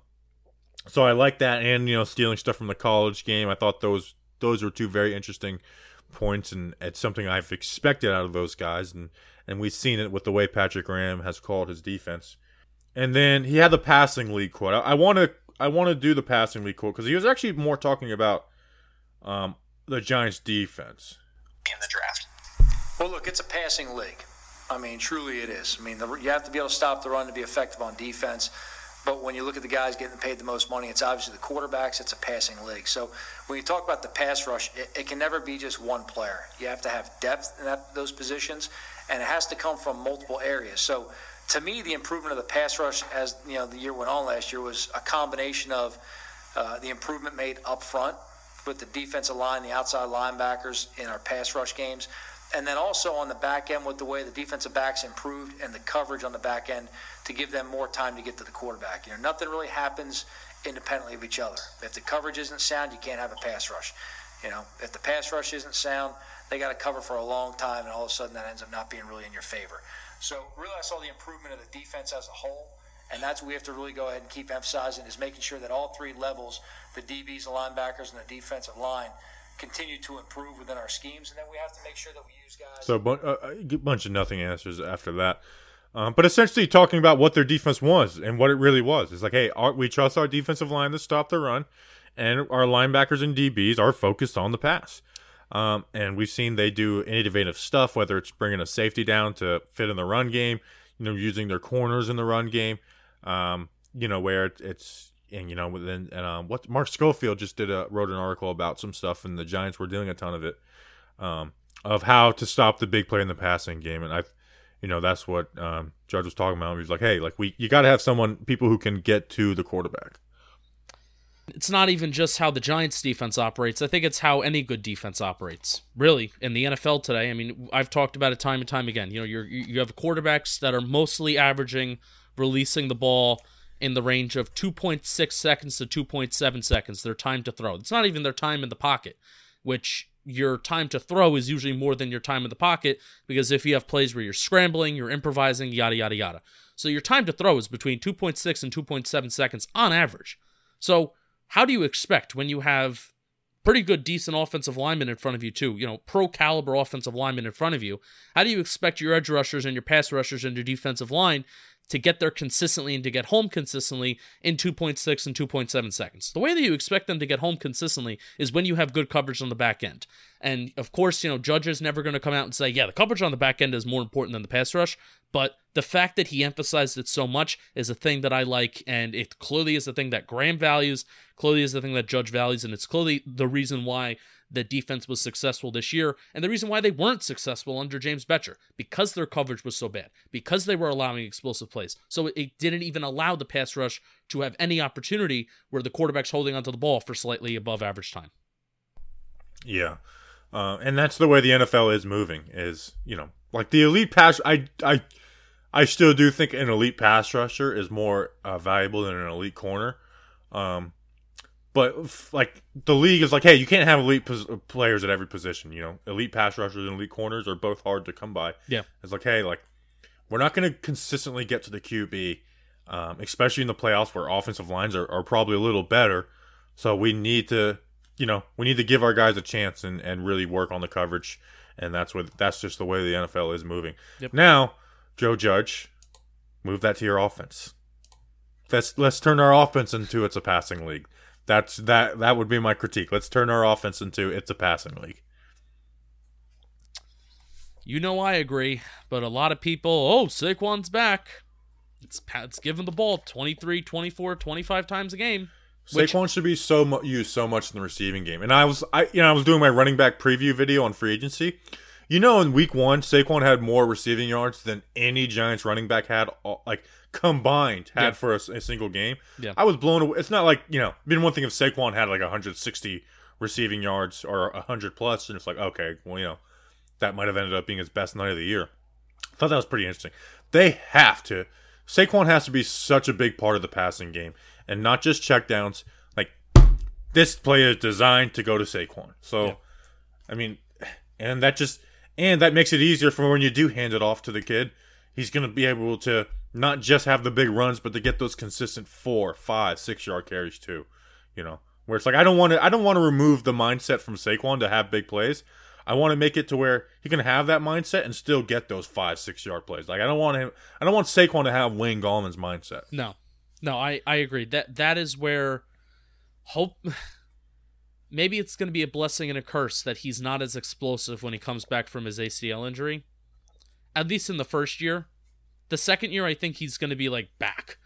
so I like that, and you know, stealing stuff from the college game. I thought those those were two very interesting points, and it's something I've expected out of those guys, and and we've seen it with the way Patrick Graham has called his defense. And then he had the passing league quote. I want to I want to do the passing league quote because he was actually more talking about um, the Giants' defense. In the draft. Well, look, it's a passing league. I mean, truly it is. I mean, the, you have to be able to stop the run to be effective on defense. But when you look at the guys getting paid the most money, it's obviously the quarterbacks. It's a passing league. So when you talk about the pass rush, it, it can never be just one player. You have to have depth in that, those positions, and it has to come from multiple areas. So to me, the improvement of the pass rush as you know the year went on last year was a combination of uh, the improvement made up front with the defensive line, the outside linebackers in our pass rush games, and then also on the back end with the way the defensive backs improved and the coverage on the back end to give them more time to get to the quarterback. You know, nothing really happens independently of each other. If the coverage isn't sound, you can't have a pass rush. You know, if the pass rush isn't sound, they got to cover for a long time, and all of a sudden that ends up not being really in your favor. So really, I saw the improvement of the defense as a whole, and that's what we have to really go ahead and keep emphasizing is making sure that all three levels, the DBs, the linebackers, and the defensive line, continue to improve within our schemes, and then we have to make sure that we use guys. So bu- uh, a bunch of nothing answers after that. Um, but essentially talking about what their defense was and what it really was. It's like, hey, our, we trust our defensive line to stop the run, and our linebackers and DBs are focused on the pass. Um, and we've seen they do innovative stuff, whether it's bringing a safety down to fit in the run game, you know, using their corners in the run game, um, you know, where it, it's and you know, then and um, what Mark Schofield just did a wrote an article about some stuff, and the Giants were doing a ton of it, um, of how to stop the big play in the passing game, and I, you know, that's what um, Judge was talking about. He was like, hey, like we, you got to have someone, people who can get to the quarterback. It's not even just how the Giants defense operates. I think it's how any good defense operates. Really, in the NFL today, I mean, I've talked about it time and time again. You know, you're you have quarterbacks that are mostly averaging releasing the ball in the range of 2.6 seconds to 2.7 seconds, their time to throw. It's not even their time in the pocket, which your time to throw is usually more than your time in the pocket because if you have plays where you're scrambling, you're improvising, yada, yada, yada. So your time to throw is between 2.6 and 2.7 seconds on average. So how do you expect when you have pretty good, decent offensive linemen in front of you, too, you know, pro caliber offensive linemen in front of you, how do you expect your edge rushers and your pass rushers and your defensive line to get there consistently and to get home consistently in 2.6 and 2.7 seconds. The way that you expect them to get home consistently is when you have good coverage on the back end. And of course, you know, Judge is never going to come out and say, yeah, the coverage on the back end is more important than the pass rush. But the fact that he emphasized it so much is a thing that I like. And it clearly is the thing that Graham values, clearly is the thing that Judge values. And it's clearly the reason why the defense was successful this year, and the reason why they weren't successful under James Bettcher because their coverage was so bad, because they were allowing explosive plays. So it didn't even allow the pass rush to have any opportunity where the quarterback's holding onto the ball for slightly above average time. Yeah. Uh, and that's the way the NFL is moving. Is you know, like the elite pass. I I I still do think an elite pass rusher is more uh, valuable than an elite corner. Um, but like the league is like, hey, you can't have elite pos- players at every position. You know, elite pass rushers and elite corners are both hard to come by. Yeah, it's like, hey, like we're not going to consistently get to the QB, um, especially in the playoffs where offensive lines are, are probably a little better. So we need to, you know, we need to give our guys a chance and, and really work on the coverage. And that's what that's just the way the NFL is moving. Yep. Now, Joe Judge, move that to your offense. Let's let's turn our offense into it's a passing league. That's that that would be my critique. Let's turn our offense into it's a passing league. You know I agree, but a lot of people, oh, Saquon's back. It's it's given the ball 23, 24, 25 times a game. Saquon which, should be so mu- used so much in the receiving game. And I was I you know I was doing my running back preview video on free agency. You know, in week one, Saquon had more receiving yards than any Giants running back had. Uh, like combined had yeah. for a, a, single game. Yeah. I was blown away. It's not like, you know, been one thing if Saquon had like 160 receiving yards or 100 plus, and it's like, okay, well, you know, that might have ended up being his best night of the year. I thought that was pretty interesting. They have to. Saquon has to be such a big part of the passing game and not just checkdowns. Like, this play is designed to go to Saquon. So, yeah. I mean, and that just, and that makes it easier for when you do hand it off to the kid. He's going to be able to not just have the big runs, but to get those consistent four, five, six yard carries too. You know, where it's like I don't want to I don't want to remove the mindset from Saquon to have big plays. I want to make it to where he can have that mindset and still get those five, six yard plays. Like I don't want him I don't want Saquon to have Wayne Gallman's mindset. No. No, I, I agree. That that is where hope maybe it's gonna be a blessing and a curse that he's not as explosive when he comes back from his ACL injury. At least in the first year the second year, I think he's going to be like back.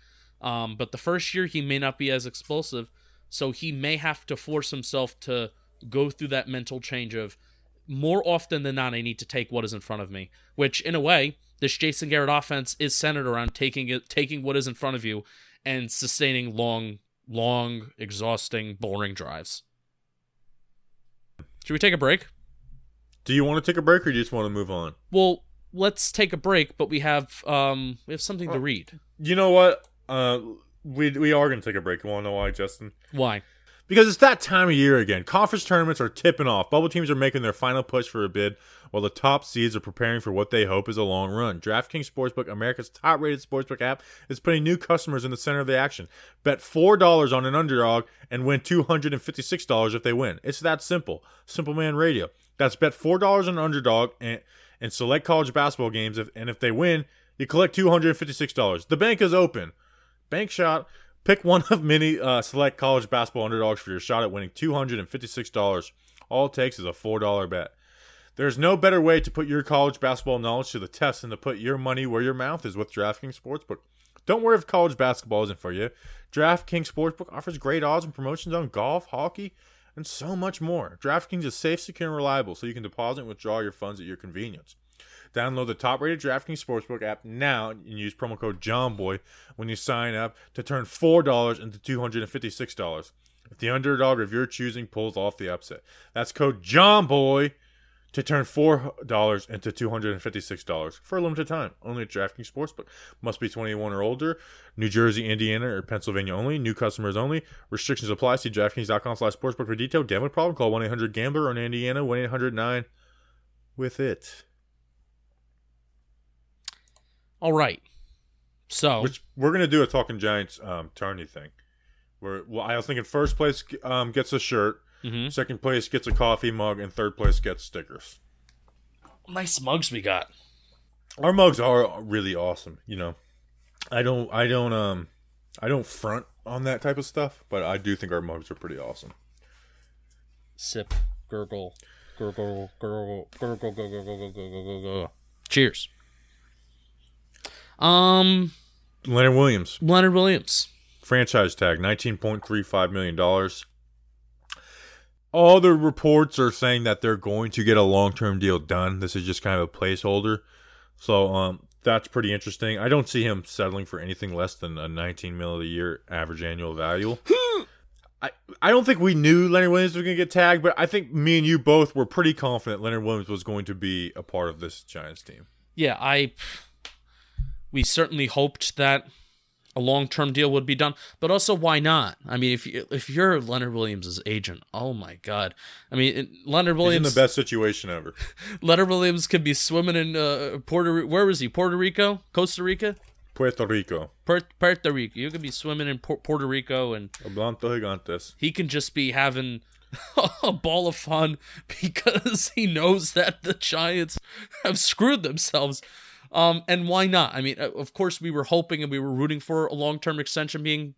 Um, but the first year, he may not be as explosive. So he may have to force himself to go through that mental change of more often than not, I need to take what is in front of me. Which, in a way, this Jason Garrett offense is centered around taking it, taking what is in front of you, and sustaining long, long, exhausting, boring drives. Should we take a break? Do you want to take a break or do you just want to move on? Well, let's take a break, but we have um we have something to read. You know what? Uh, we we are going to take a break. You want to know why, Justin? Why? Because it's that time of year again. Conference tournaments are tipping off. Bubble teams are making their final push for a bid, while the top seeds are preparing for what they hope is a long run. DraftKings Sportsbook, America's top rated sportsbook app, is putting new customers in the center of the action. Bet $4 on an underdog and win $256 if they win. It's that simple. Simple Man Radio. That's bet $4 on an underdog and, and select college basketball games, if, and if they win, you collect $256. The bank is open. Bank shot. Pick one of many uh, select college basketball underdogs for your shot at winning $256. All it takes is a $4 bet. There's no better way to put your college basketball knowledge to the test than to put your money where your mouth is with DraftKings Sportsbook. Don't worry if college basketball isn't for you. DraftKings Sportsbook offers great odds and promotions on golf, hockey, and so much more. DraftKings is safe, secure, and reliable, so you can deposit and withdraw your funds at your convenience. Download the top-rated DraftKings Sportsbook app now and use promo code JOHNBOY when you sign up to turn $4 into $256 if the underdog of your choosing pulls off the upset. That's code JOHNBOY to turn $4 into $256 for a limited time. Only at DraftKings Sportsbook. Must be 21 or older. New Jersey, Indiana, or Pennsylvania only. New customers only. Restrictions apply. See DraftKings.com slash sportsbook for detail. Gambling problem? Call 1-800-GAMBLER or in Indiana, 1-800-9 with it. All right. So Which we're gonna do a Talking Giants um, tourney thing. Where well, I was thinking first place um, gets a shirt, Mhm. second place gets a coffee mug, and third place gets stickers. nice mugs we got. Our mugs are really awesome. You know, I don't, I don't, um, I don't front on that type of stuff, but I do think our mugs are pretty awesome. Sip, gurgle, gurgle, gurgle, gurgle, gurgle, gurgle, gurgle, gurgle, gurgle. Cheers. Um, Leonard Williams, Leonard Williams. franchise tag, nineteen point three five million dollars. All the reports are saying that they're going to get a long term deal done. This is just kind of a placeholder. So um that's pretty interesting. I don't see him settling for anything less than a 19 mil a year average annual value. I, I don't think we knew Leonard Williams was going to get tagged, but I think me and you both were pretty confident Leonard Williams was going to be a part of this Giants team. Yeah, I. We certainly hoped that a long-term deal would be done, but also why not? I mean, if you, if you're Leonard Williams' agent, oh my god! I mean, Leonard He's in the best situation ever. Leonard Williams could be swimming in uh, Puerto. Where was he? Puerto Rico, Costa Rica, Puerto Rico. Puer- Puerto Rico. You could be swimming in Pu- Puerto Rico, and Oblanto Gigantes. he can just be having a ball of fun because he knows that the Giants have screwed themselves. Um, and why not? I mean, of course, we were hoping and we were rooting for a long-term extension being,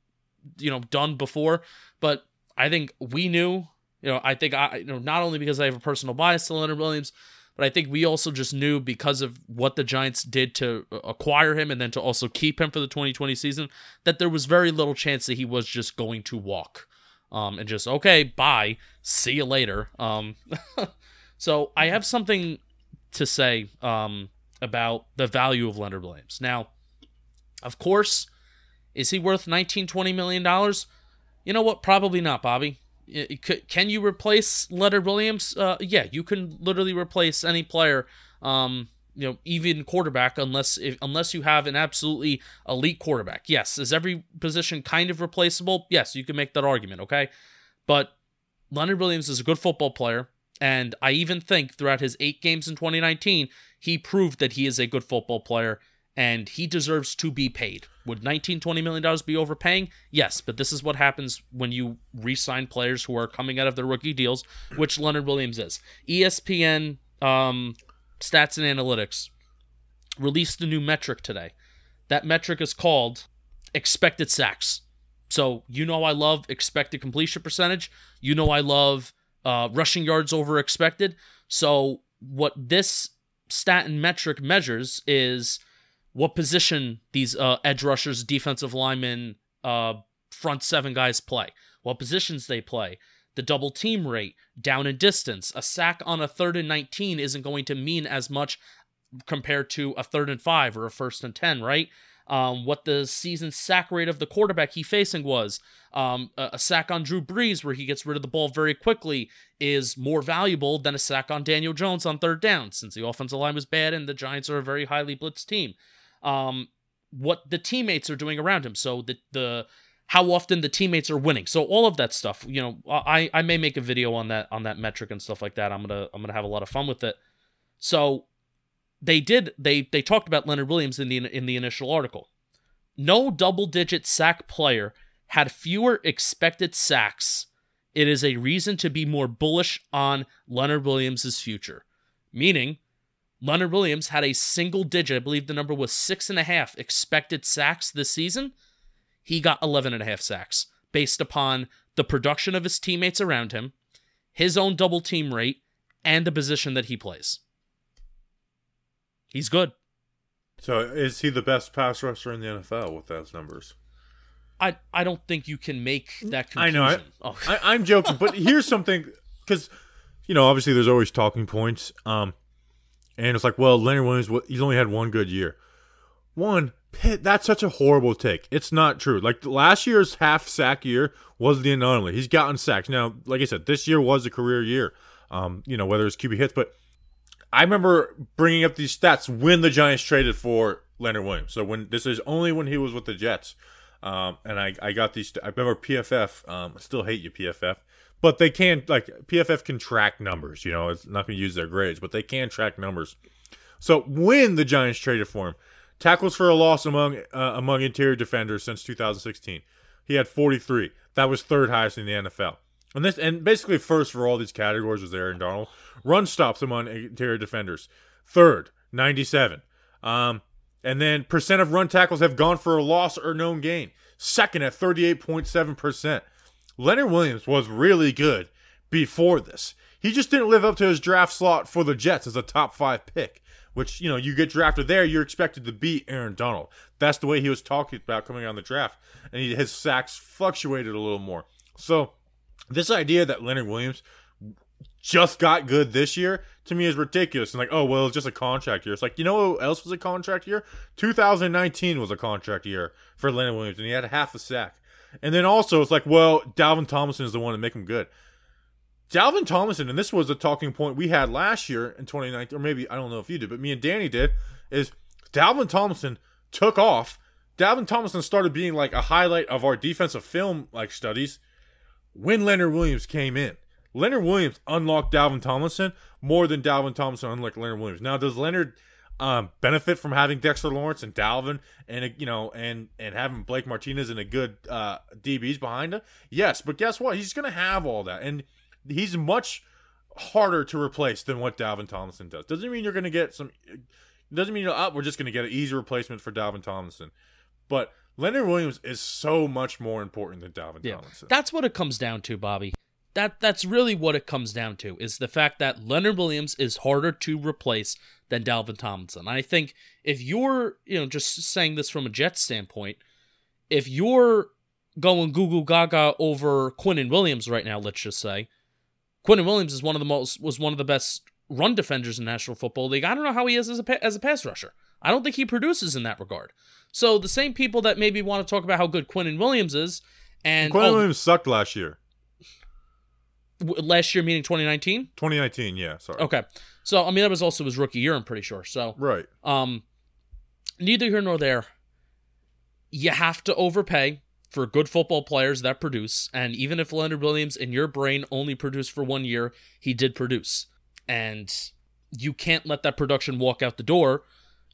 you know, done before. But I think we knew. You know, I think I, you know, not only because I have a personal bias to Leonard Williams, but I think we also just knew because of what the Giants did to uh, acquire him and then to also keep him for the 2020 season that there was very little chance that he was just going to walk um, and just okay, bye, see you later. Um, so I have something to say um, about the value of Leonard Williams. Now, of course, is he worth 19, 20 million dollars? You know what? Probably not, Bobby. Can you replace Leonard Williams? Uh, yeah, you can literally replace any player. Um, you know, even quarterback, unless if, unless you have an absolutely elite quarterback. Yes, is every position kind of replaceable? Yes, you can make that argument. Okay, but Leonard Williams is a good football player, and I even think throughout his eight games in 2019, he proved that he is a good football player and he deserves to be paid. Would 19, 20 million dollars be overpaying? Yes, but this is what happens when you re-sign players who are coming out of their rookie deals, which Leonard Williams is. ESPN um, Stats and Analytics released a new metric today. That metric is called expected sacks. So you know I love expected completion percentage. You know I love uh, rushing yards over expected. So what this stat and metric measures is what position these uh, edge rushers, defensive linemen, uh, front seven guys play, what positions they play, the double team rate, down and distance. A sack on a third and 19 isn't going to mean as much compared to a third and five or a first and 10, right? Um, what the season sack rate of the quarterback he facing was. Um, a, a sack on Drew Brees, where he gets rid of the ball very quickly, is more valuable than a sack on Daniel Jones on third down, since the offensive line was bad and the Giants are a very highly blitzed team. Um, what the teammates are doing around him. So the the how often the teammates are winning. So all of that stuff, you know, I I may make a video on that on that metric and stuff like that. I'm gonna I'm gonna have a lot of fun with it. So they did they they talked about Leonard Williams in the in the initial article. No double digit sack player had fewer expected sacks. It is a reason to be more bullish on Leonard Williams' future. Meaning, Leonard Williams had a single digit, I believe the number was six and a half expected sacks this season. He got 11 and a half sacks based upon the production of his teammates around him, his own double team rate, and the position that he plays. He's good. So is he the best pass rusher in the NFL with those numbers? I I don't think you can make that I know. I, oh, I, I'm joking, but here's something because you know obviously there's always talking points. Um, and it's like, well, Leonard Williams, what- he's only had one good year. One, Pitt, that's such a horrible take. It's not true. Like last year's half sack year was the anomaly. He's gotten sacks. Now, like I said, this year was a career year. Um, you know whether it's QB hits, but I remember bringing up these stats when the Giants traded for Leonard Williams. So when this is only when he was with the Jets, um, and I, I got these. I remember PFF. Um, I still hate you, PFF, but they can like PFF can track numbers. You know, it's not going to use their grades, but they can track numbers. So when the Giants traded for him, tackles for a loss among uh, among interior defenders since 2016, he had 43. That was third highest in the NFL. And this and basically first for all these categories was Aaron Donald. Run stops among interior defenders, third, 97. Um, and then percent of run tackles have gone for a loss or known gain, second at 38.7%. Leonard Williams was really good before this. He just didn't live up to his draft slot for the Jets as a top five pick, which, you know, you get drafted there, you're expected to beat Aaron Donald. That's the way he was talking about coming on the draft. And he, his sacks fluctuated a little more. So, this idea that Leonard Williams just got good this year to me is ridiculous. And like, oh well, it's just a contract year. It's like, you know what else was a contract year? 2019 was a contract year for Leonard Williams, and he had half a sack. And then also, it's like, well, Dalvin Tomlinson is the one to make him good. Dalvin Tomlinson, and this was a talking point we had last year in 2019, or maybe I don't know if you did, but me and Danny did, is Dalvin Tomlinson took off. Dalvin Tomlinson started being like a highlight of our defensive film like studies when Leonard Williams came in. Leonard Williams unlocked Dalvin Tomlinson more than Dalvin Tomlinson unlocked Leonard Williams. Now, does Leonard um, benefit from having Dexter Lawrence and Dalvin and you know and and having Blake Martinez and a good uh, DBs behind him? Yes, but guess what? He's going to have all that, and he's much harder to replace than what Dalvin Tomlinson does. Doesn't mean you're going to get some. Doesn't mean oh, we're just going to get an easy replacement for Dalvin Tomlinson, but Leonard Williams is so much more important than Dalvin Yeah, Tomlinson. that's what it comes down to, Bobby. That that's really what it comes down to is the fact that Leonard Williams is harder to replace than Dalvin Tomlinson. I think if you're, you know, just saying this from a Jets standpoint, if you're going goo goo gaga over Quinnen Williams right now, let's just say, Quinnen Williams is one of the most was one of the best run defenders in National Football League. I don't know how he is as a as a pass rusher. I don't think he produces in that regard. So the same people that maybe want to talk about how good Quinnen Williams is and Quinn oh, Williams sucked last year. w- last year meaning 2019 2019, yeah, sorry. okay so i mean that was also his rookie year i'm pretty sure so Right. um neither here nor there you have to overpay for good football players that produce and even if leonard williams in your brain only produced for one year he did produce and you can't let that production walk out the door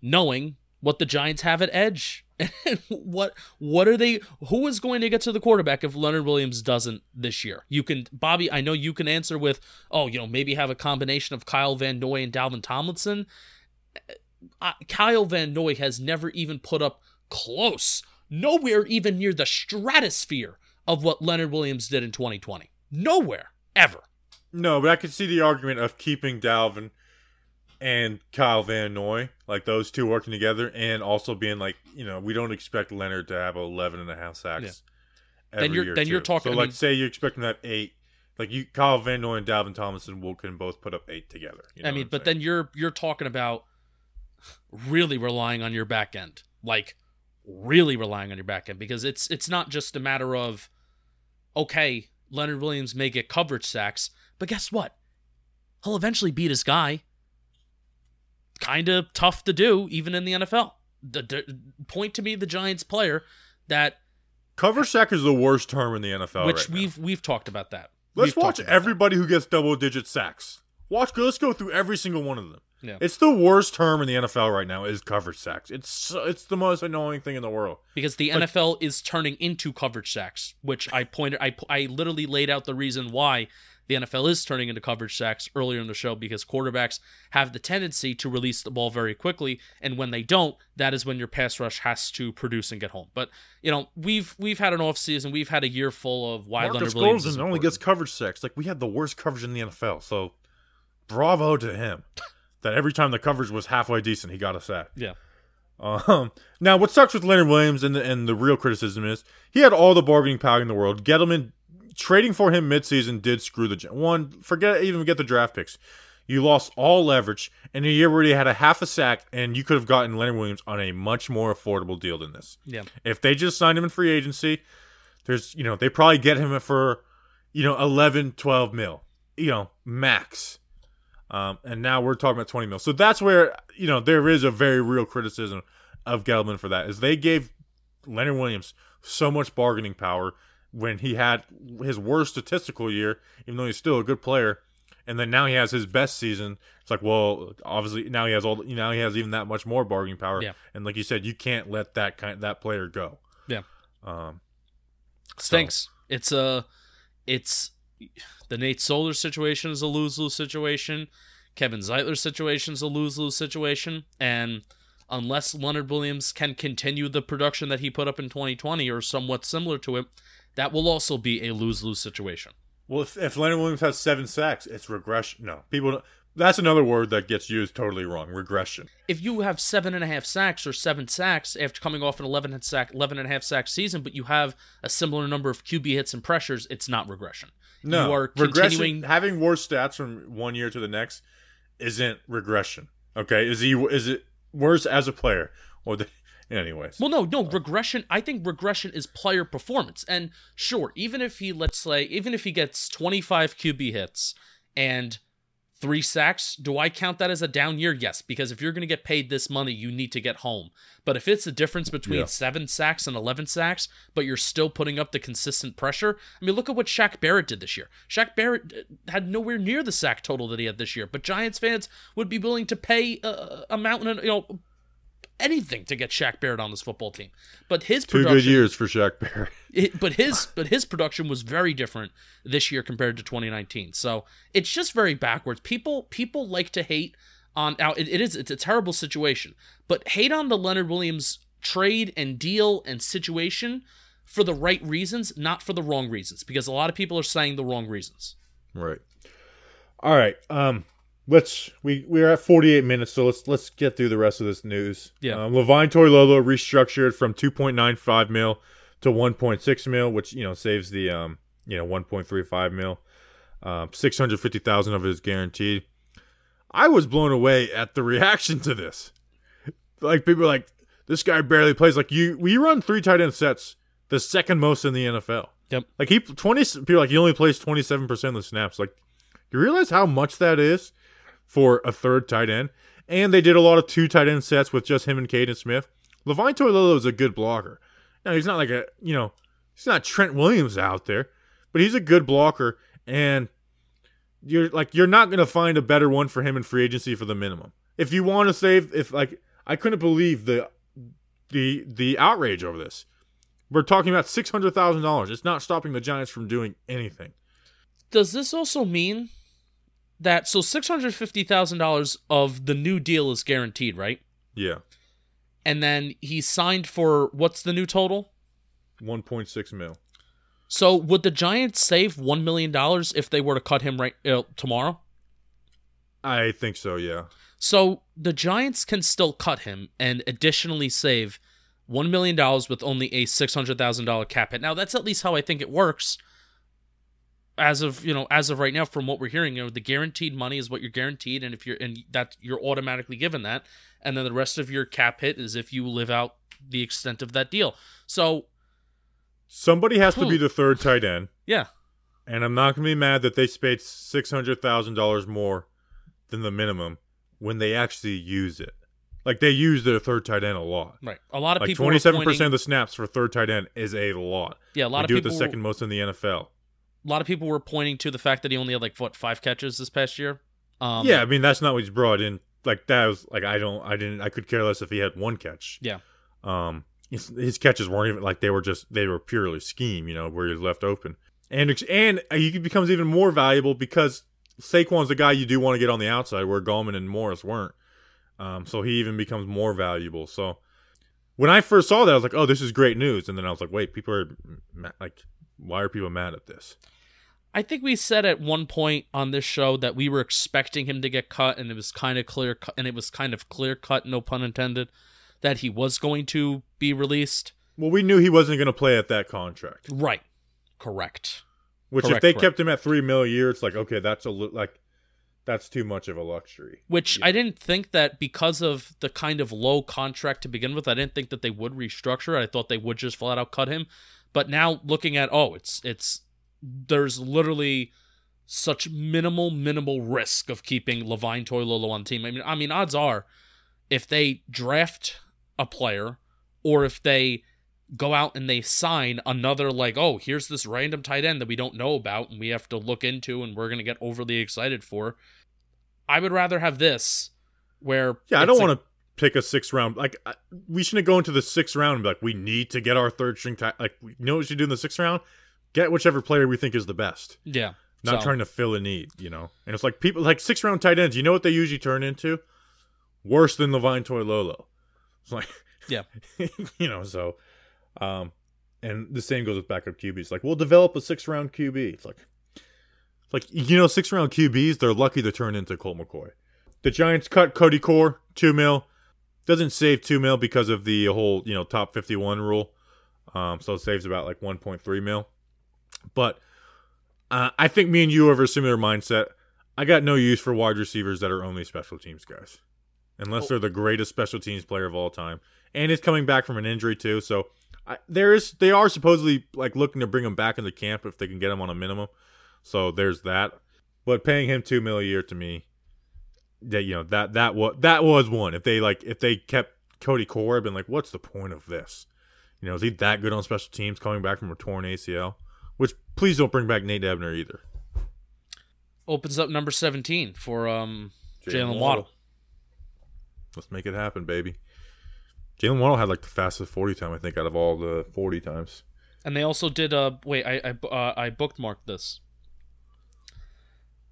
knowing what the giants have at edge what what are they who is going to get to the quarterback if Leonard Williams doesn't this year? You can Bobby, I know you can answer with, oh, you know, maybe have a combination of Kyle Van Noy and Dalvin Tomlinson. Uh, Kyle Van Noy has never even put up close, nowhere even near the stratosphere of what Leonard Williams did in 2020. Nowhere, ever. No, but I could see the argument of keeping Dalvin and Kyle Van Noy, like those two working together, and also being like, you know, we don't expect Leonard to have 11 and a half sacks. Every Then you're- then you're talking- So, I like, mean- say you expect him to have eight. Like, you, Kyle Van Noy and Dalvin Tomlinson will can both put up eight together. You know I mean, but saying? then you're you're talking about really relying on your back end. Like really relying on your back end because it's it's not just a matter of okay, Leonard Williams may get coverage sacks, but guess what? He'll eventually beat his guy. Kind of tough to do, even in the NFL. The, point to me the Giants player that Cover sack is the worst term in the NFL. which right we've we've talked about that. Let's We've watch everybody who gets double digit sacks. Watch. Let's go through every single one of them. Yeah. It's the worst term in the NFL right now is coverage sacks. It's it's the most annoying thing in the world. because the NFL is turning into coverage sacks, which I pointed I I literally laid out the reason why the NFL is turning into coverage sacks earlier in the show because quarterbacks have the tendency to release the ball very quickly and when they don't that is when your pass rush has to produce and get home but you know we've we've had an offseason we've had a year full of why Marcus Leonard Golden only gets coverage sacks. Like we had the worst coverage in the NFL. So bravo to him. that every time the coverage was halfway decent, he got a sack. yeah Um, now, what sucks with Leonard Williams and the, and the real criticism is he had all the bargaining power in the world. Gettleman trading for him midseason did screw the one. Forget even get the draft picks. You lost all leverage in a year where you had a half a sack, and you could have gotten Leonard Williams on a much more affordable deal than this. yeah If they just signed him in free agency, there's you know they probably get him for you know 11, 12 mil, you know max. Um, and now we're talking about 20 mil. So that's where you know there is a very real criticism of Gettleman for that is they gave Leonard Williams so much bargaining power when he had his worst statistical year, even though he's still a good player. And then now he has his best season. It's like, well, obviously now he has all. Now he has even that much more bargaining power. Yeah. And like you said, you can't let that kind that player go. Yeah. Um, stinks. It's a, it's the Nate Solder situation is a lose lose situation. Kevin Zeitler situation is a lose lose situation, and unless Leonard Williams can continue the production that he put up in 2020 or somewhat similar to it, that will also be a lose lose situation. Well, if, if Leonard Williams has seven sacks, it's regression. No, people. don't- That's another word that gets used totally wrong. Regression. If you have seven and a half sacks or seven sacks after coming off an 11 and sack 11 and a half sack season, but you have a similar number of QB hits and pressures, it's not regression. No, you are continuing. Having worse stats from one year to the next isn't regression. Okay, is he? Is it worse as a player? Or the, anyways, Well, no, no regression. I think regression is player performance, and sure, even if he let's say, even if he gets 25 QB hits and three sacks, do I count that as a down year? Yes, because if you're going to get paid this money, you need to get home. But if it's a difference between Yeah. seven sacks and 11 sacks, but you're still putting up the consistent pressure, I mean, look at what Shaq Barrett did this year. Shaq Barrett uh, had nowhere near the sack total that he had this year, but Giants fans would be willing to pay uh, a mountain, you know, anything to get Shaq Barrett on this football team. But his two production, good years for Shaq Barrett. it- but his but his production was very different this year compared to 2019. So it's just very backwards. People people like to hate on now. It, it is it's a terrible situation, but hate on the Leonard Williams trade and deal and situation for the right reasons, not for the wrong reasons, because a lot of people are saying the wrong reasons. Right. All right. Um. Let's we we're at 48 minutes, so let's let's get through the rest of this news. Yeah. Um, Levine Toilolo restructured from 2.95 mil to 1.6 mil, which you know saves the um you know 1.35 mil. Um, 650,000 of it is guaranteed. I was blown away at the reaction to this. Like people are like, this guy barely plays. Like you, we run three tight end sets, the second most in the NFL. Yep. Like he twenty people are like he only plays twenty seven percent of the snaps. Like you realize how much that is for a third tight end. And they did a lot of two tight end sets with just him and Kaden Smith. Levine Toilolo is a good blocker. Now he's not like a you know he's not Trent Williams out there, but he's a good blocker. And you're like you're not gonna find a better one for him in free agency for the minimum. If you want to save, if like I couldn't believe the the the outrage over this. We're talking about six hundred thousand dollars. It's not stopping the Giants from doing anything. Does this also mean that so six hundred fifty thousand dollars of the new deal is guaranteed, right? Yeah, And then he signed for what's the new total? one point six mil. So would the Giants save one million dollars if they were to cut him right uh, tomorrow? I think so. Yeah. So the Giants can still cut him and additionally save one million dollars with only a six hundred thousand dollar cap hit. Now that's at least how I think it works. As of you know as of right now from what we're hearing you know the guaranteed money is what you're guaranteed and if you're and that you're automatically given that and then the rest of your cap hit is if you live out the extent of that deal so Somebody has to Hmm. be the third tight end, yeah and I'm not going to be mad that they paid six hundred thousand dollars more than the minimum when they actually use it. Like they use their third tight end a lot. right a lot of Like people twenty-seven pointing- percent of the snaps for third tight end is a lot. yeah a lot they of do it the second most in the NFL. A lot of people were pointing to the fact that he only had like what five catches this past year um yeah, I mean that's not what he's brought in. Like that was like I don't I didn't I could care less if he had one catch. Yeah. Um, his, his catches weren't even like they were just they were purely scheme, you know, where he was left open, and and he becomes even more valuable because Saquon's the guy you do want to get on the outside, where Gallman and Morris weren't. Um, so he even becomes more valuable. So when I first saw that, I was like, oh, this is great news, and then I was like, wait, people are like, why are people mad at this? I think we said at one point on this show that we were expecting him to get cut, and it was kind of clear cut, and it was kind of clear cut, no pun intended, that he was going to be released. Well, we knew he wasn't going to play at that contract. Right. Correct. Which Correct, if they correct. kept him at three mil a year, it's like okay, that's a li- like that's too much of a luxury. Which I didn't think that because of the kind of low contract to begin with, I didn't think that they would restructure it. I thought they would just flat out cut him. But now looking at oh, it's it's there's literally such minimal minimal risk of keeping Levine Toilolo on the team. I mean, I mean, odds are if they draft a player or if they go out and they sign another like oh here's this random tight end that we don't know about and we have to look into and we're going to get overly excited for i would rather have this where Yeah, I don't want to pick a six round. Like I, we shouldn't go into the sixth round and be like, we need to get our third string. Ti-. Like we know what should do in the sixth round. Get whichever player we think is the best. yeah Not so- trying to fill a need, you know. And it's like people like six round tight ends. You know what they usually turn into? Worse than Levine Toilolo. It's like Yeah. you know. So, um, and the same goes with backup QBs. Like we'll develop a six round QB. It's like, it's like you know, six round QBs. They're lucky to turn into Colt McCoy. The Giants cut Cody Core two mil. Doesn't save two mil because of the whole you know top fifty one rule. Um, so it saves about like one point three mil. But uh, I think me and you have a similar mindset. I got no use for wide receivers that are only special teams guys, unless they're the greatest special teams player of all time. And he's coming back from an injury too, so I, there is they are supposedly like looking to bring him back into camp if they can get him on a minimum. So there's that. But paying him two mil a year to me, that you know that that was that was one. If they like if they kept Cody I've been like, what's the point of this? You know, is he that good on special teams coming back from a torn ACL? Which please don't bring back Nate Ebner either. opens up number 17 for um Jaylen Waddle. Let's make it happen, baby. Jaylen Waddle had like the fastest forty time I think out of all the forty times. And they also did uh wait, I I uh, I bookmarked this.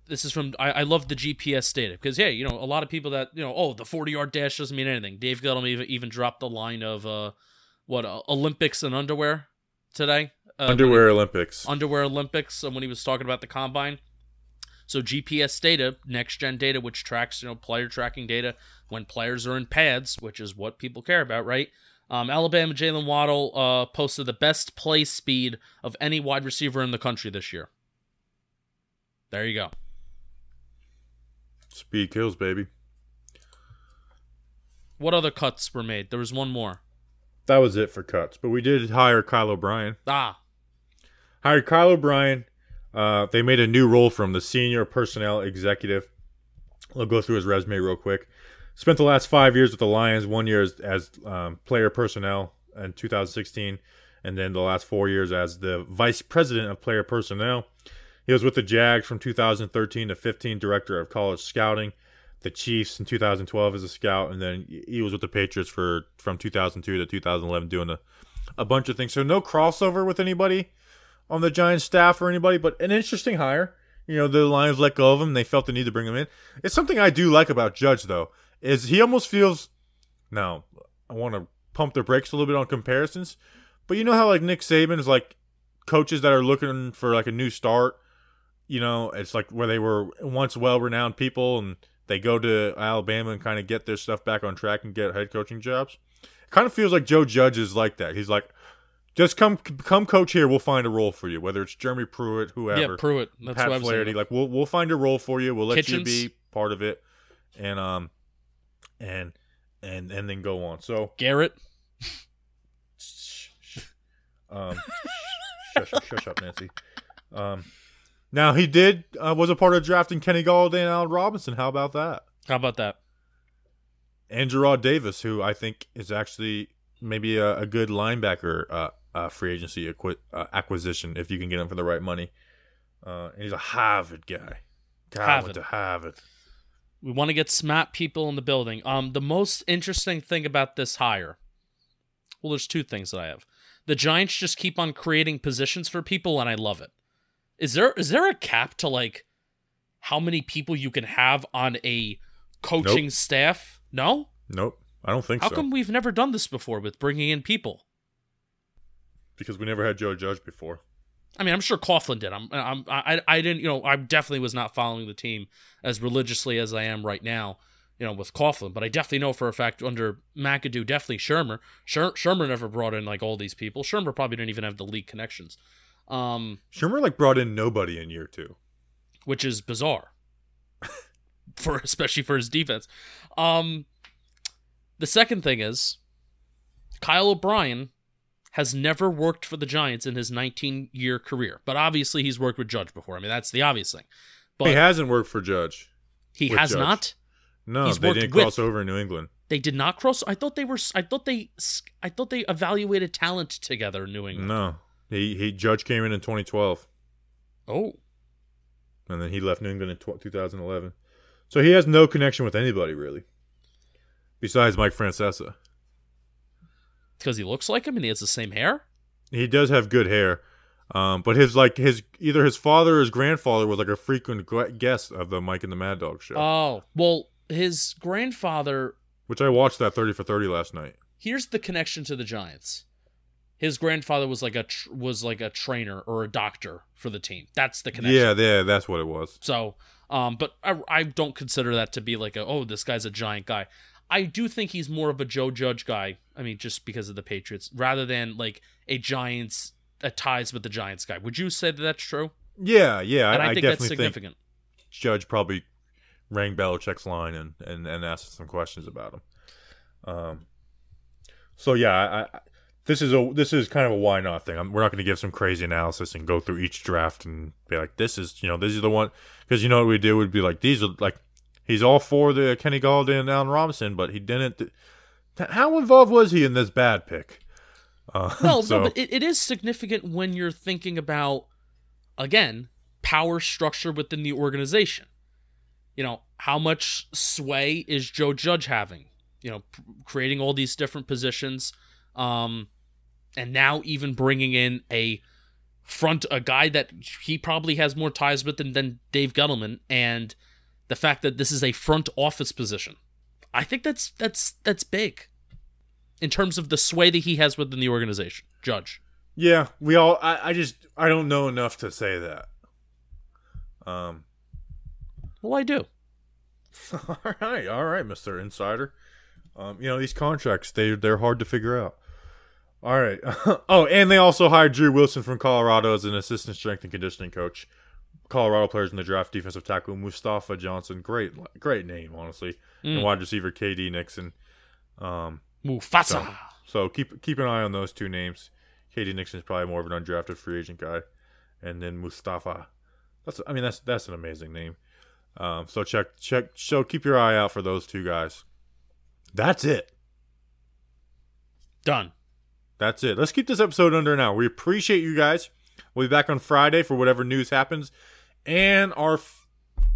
This is from I, I love the GPS data because yeah, you know, a lot of people that, you know, oh, the 40-yard dash doesn't mean anything. Dave Gettleman even, even dropped the line of uh what uh, Olympics and underwear today. Uh, when he- Underwear Olympics. underwear Olympics and when he was talking about the combine. So GPS data, next gen data, which tracks you know player tracking data when players are in pads, which is what people care about, right? Um, Alabama Jaylen Waddle uh, posted the best play speed of any wide receiver in the country this year. There you go. Speed kills, baby. What other cuts were made? There was one more. That was it for cuts. But we did hire Kyle O'Brien. Ah, Hired Kyle O'Brien. Uh, they made a new role from the senior personnel executive. I'll go through his resume real quick. Spent the last five years with the Lions, one year as, as um, player personnel in 2016, and then the last four years as the vice president of player personnel. He was with the Jags from 2013 to 15, director of college scouting. The Chiefs in 2012 as a scout, and then he was with the Patriots for from 2002 to 2011 doing a, a bunch of things. So no crossover with anybody on the Giants staff or anybody, but an interesting hire. You know, the Lions let go of him. They felt the need to bring him in. It's something I do like about Judge, though, is he almost feels. Now, I want to pump the brakes a little bit on comparisons, but you know how like Nick Saban is like coaches that are looking for like a new start. You know, it's like where they were once well-renowned people and they go to Alabama and kind of get their stuff back on track and get head coaching jobs. It kind of feels like Joe Judge is like that. He's like, Just come come coach here. We'll find a role for you, whether it's Jeremy Pruitt, whoever. Yeah, Pruitt. That's Pat what Flaherty. Like we'll we'll find a role for you. We'll let Kitchens. you be part of it, and um, and and and then go on. So Garrett. um, shush, shush up, Nancy. Um, now he did uh, was a part of drafting Kenny Golladay and Allen Robinson. How about that? How about that? And Gerard Davis, who I think is actually maybe a, a good linebacker uh, uh, free agency acqui- uh, acquisition if you can get him for the right money. Uh, he's a Harvard guy. God, Harvard. went to Harvard. We want to get smart people in the building. Um, the most interesting thing about this hire, well, there's two things that I have. The Giants just keep on creating positions for people, and I love it. Is there is there a cap to like how many people you can have on a coaching Nope. staff? No. Nope, I don't think so. How so. come we've never done this before with bringing in people? because we never had Joe Judge before. I mean, I'm sure Coughlin did. I'm, I'm, I, I didn't, you know, I definitely was not following the team as religiously as I am right now, you know, with Coughlin. But I definitely know for a fact under McAdoo, definitely Shurmur. Sher- Shurmur never brought in like all these people. Shurmur probably didn't even have the league connections, um, Shurmur like brought in nobody in year two. which is bizarre for especially for his defense. Um, the second thing is Kyle O'Brien has never worked for the Giants in his 19 year career, but obviously he's worked with Judge before. I mean, that's the obvious thing. But he hasn't worked for Judge. He has Judge. not. No, He's they didn't with- cross over in New England. They did not cross. I thought they were. I thought they. I thought they evaluated talent together in New England. No, he he Judge came in in 2012, Oh, and then he left New England in tw- 2011. So he has no connection with anybody really, besides Mike Francesa. because he looks like him and he has the same hair. He does have good hair, um, but his like his either his father or his grandfather was like a frequent gu- guest of the Mike and the Mad Dog show, Oh well, his grandfather. which I watched that 30 for 30 last night. Here's the connection to the Giants. His grandfather was like a tr- was like a trainer or a doctor for the team. That's the connection. Yeah, yeah, that's what it was. So, um, but I, I don't consider that to be like a oh this guy's a giant guy. I do think he's more of a Joe Judge guy. I mean, just because of the Patriots, rather than like a Giants a ties with the Giants guy. Would you say that that's true? Yeah, yeah, and I, I, think that's definitely think significant. Judge probably rang Belichick's line and and and asked some questions about him. Um. So yeah, I, I this is a this is kind of a why not thing. I'm, we're not going to give some crazy analysis and go through each draft and be like, this is you know this is the one because you know what we do would be like these are like he's all for the Kenny Golladay and Allen Robinson, but he didn't. How involved was he in this bad pick? Uh, No, so, no, but it, it is significant when you're thinking about again power structure within the organization. You know, how much sway is Joe Judge having? You know, p- creating all these different positions, um, and now even bringing in a front a guy that he probably has more ties with than, than Dave Gettleman, and the fact that this is a front office position. I think that's that's that's big in terms of the sway that he has within the organization. Judge. Yeah, we all. I, I just I don't know enough to say that. Um. Well, I do. All right, all right, Mister Insider. Um, you know these contracts they they're hard to figure out. All right. oh, and they also hired Drew Wilson from Colorado as an assistant strength and conditioning coach. Colorado players in the draft defensive tackle Mustafa Johnson, great great name honestly, and Mm. wide receiver KD Nixon. Um, Mufasa. So, so keep keep an eye on those two names. KD Nixon is probably more of an undrafted free agent guy, and then Mustafa. That's I mean that's that's an amazing name. Um, so check check so keep your eye out for those two guys. That's it. Done. That's it. Let's keep this episode under an hour. We appreciate you guys. We'll be back on Friday for whatever news happens, and our f-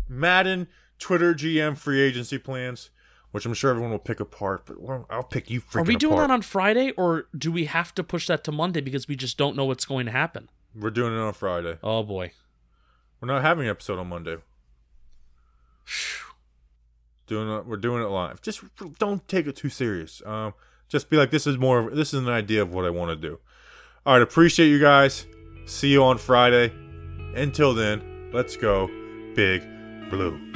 Madden Twitter GM free agency plans, which I'm sure everyone will pick apart. But I'll pick you freaking Are we doing apart. that on Friday, or do we have to push that to Monday because we just don't know what's going to happen? We're doing it on Friday. Oh boy. We're not having an episode on Monday. Doing it, we're doing it live. Just don't take it too serious. Um, just be like, this is more. Of, this is an idea of what I want to do. All right, appreciate you guys. See you on Friday. Until then, let's go, Big Blue.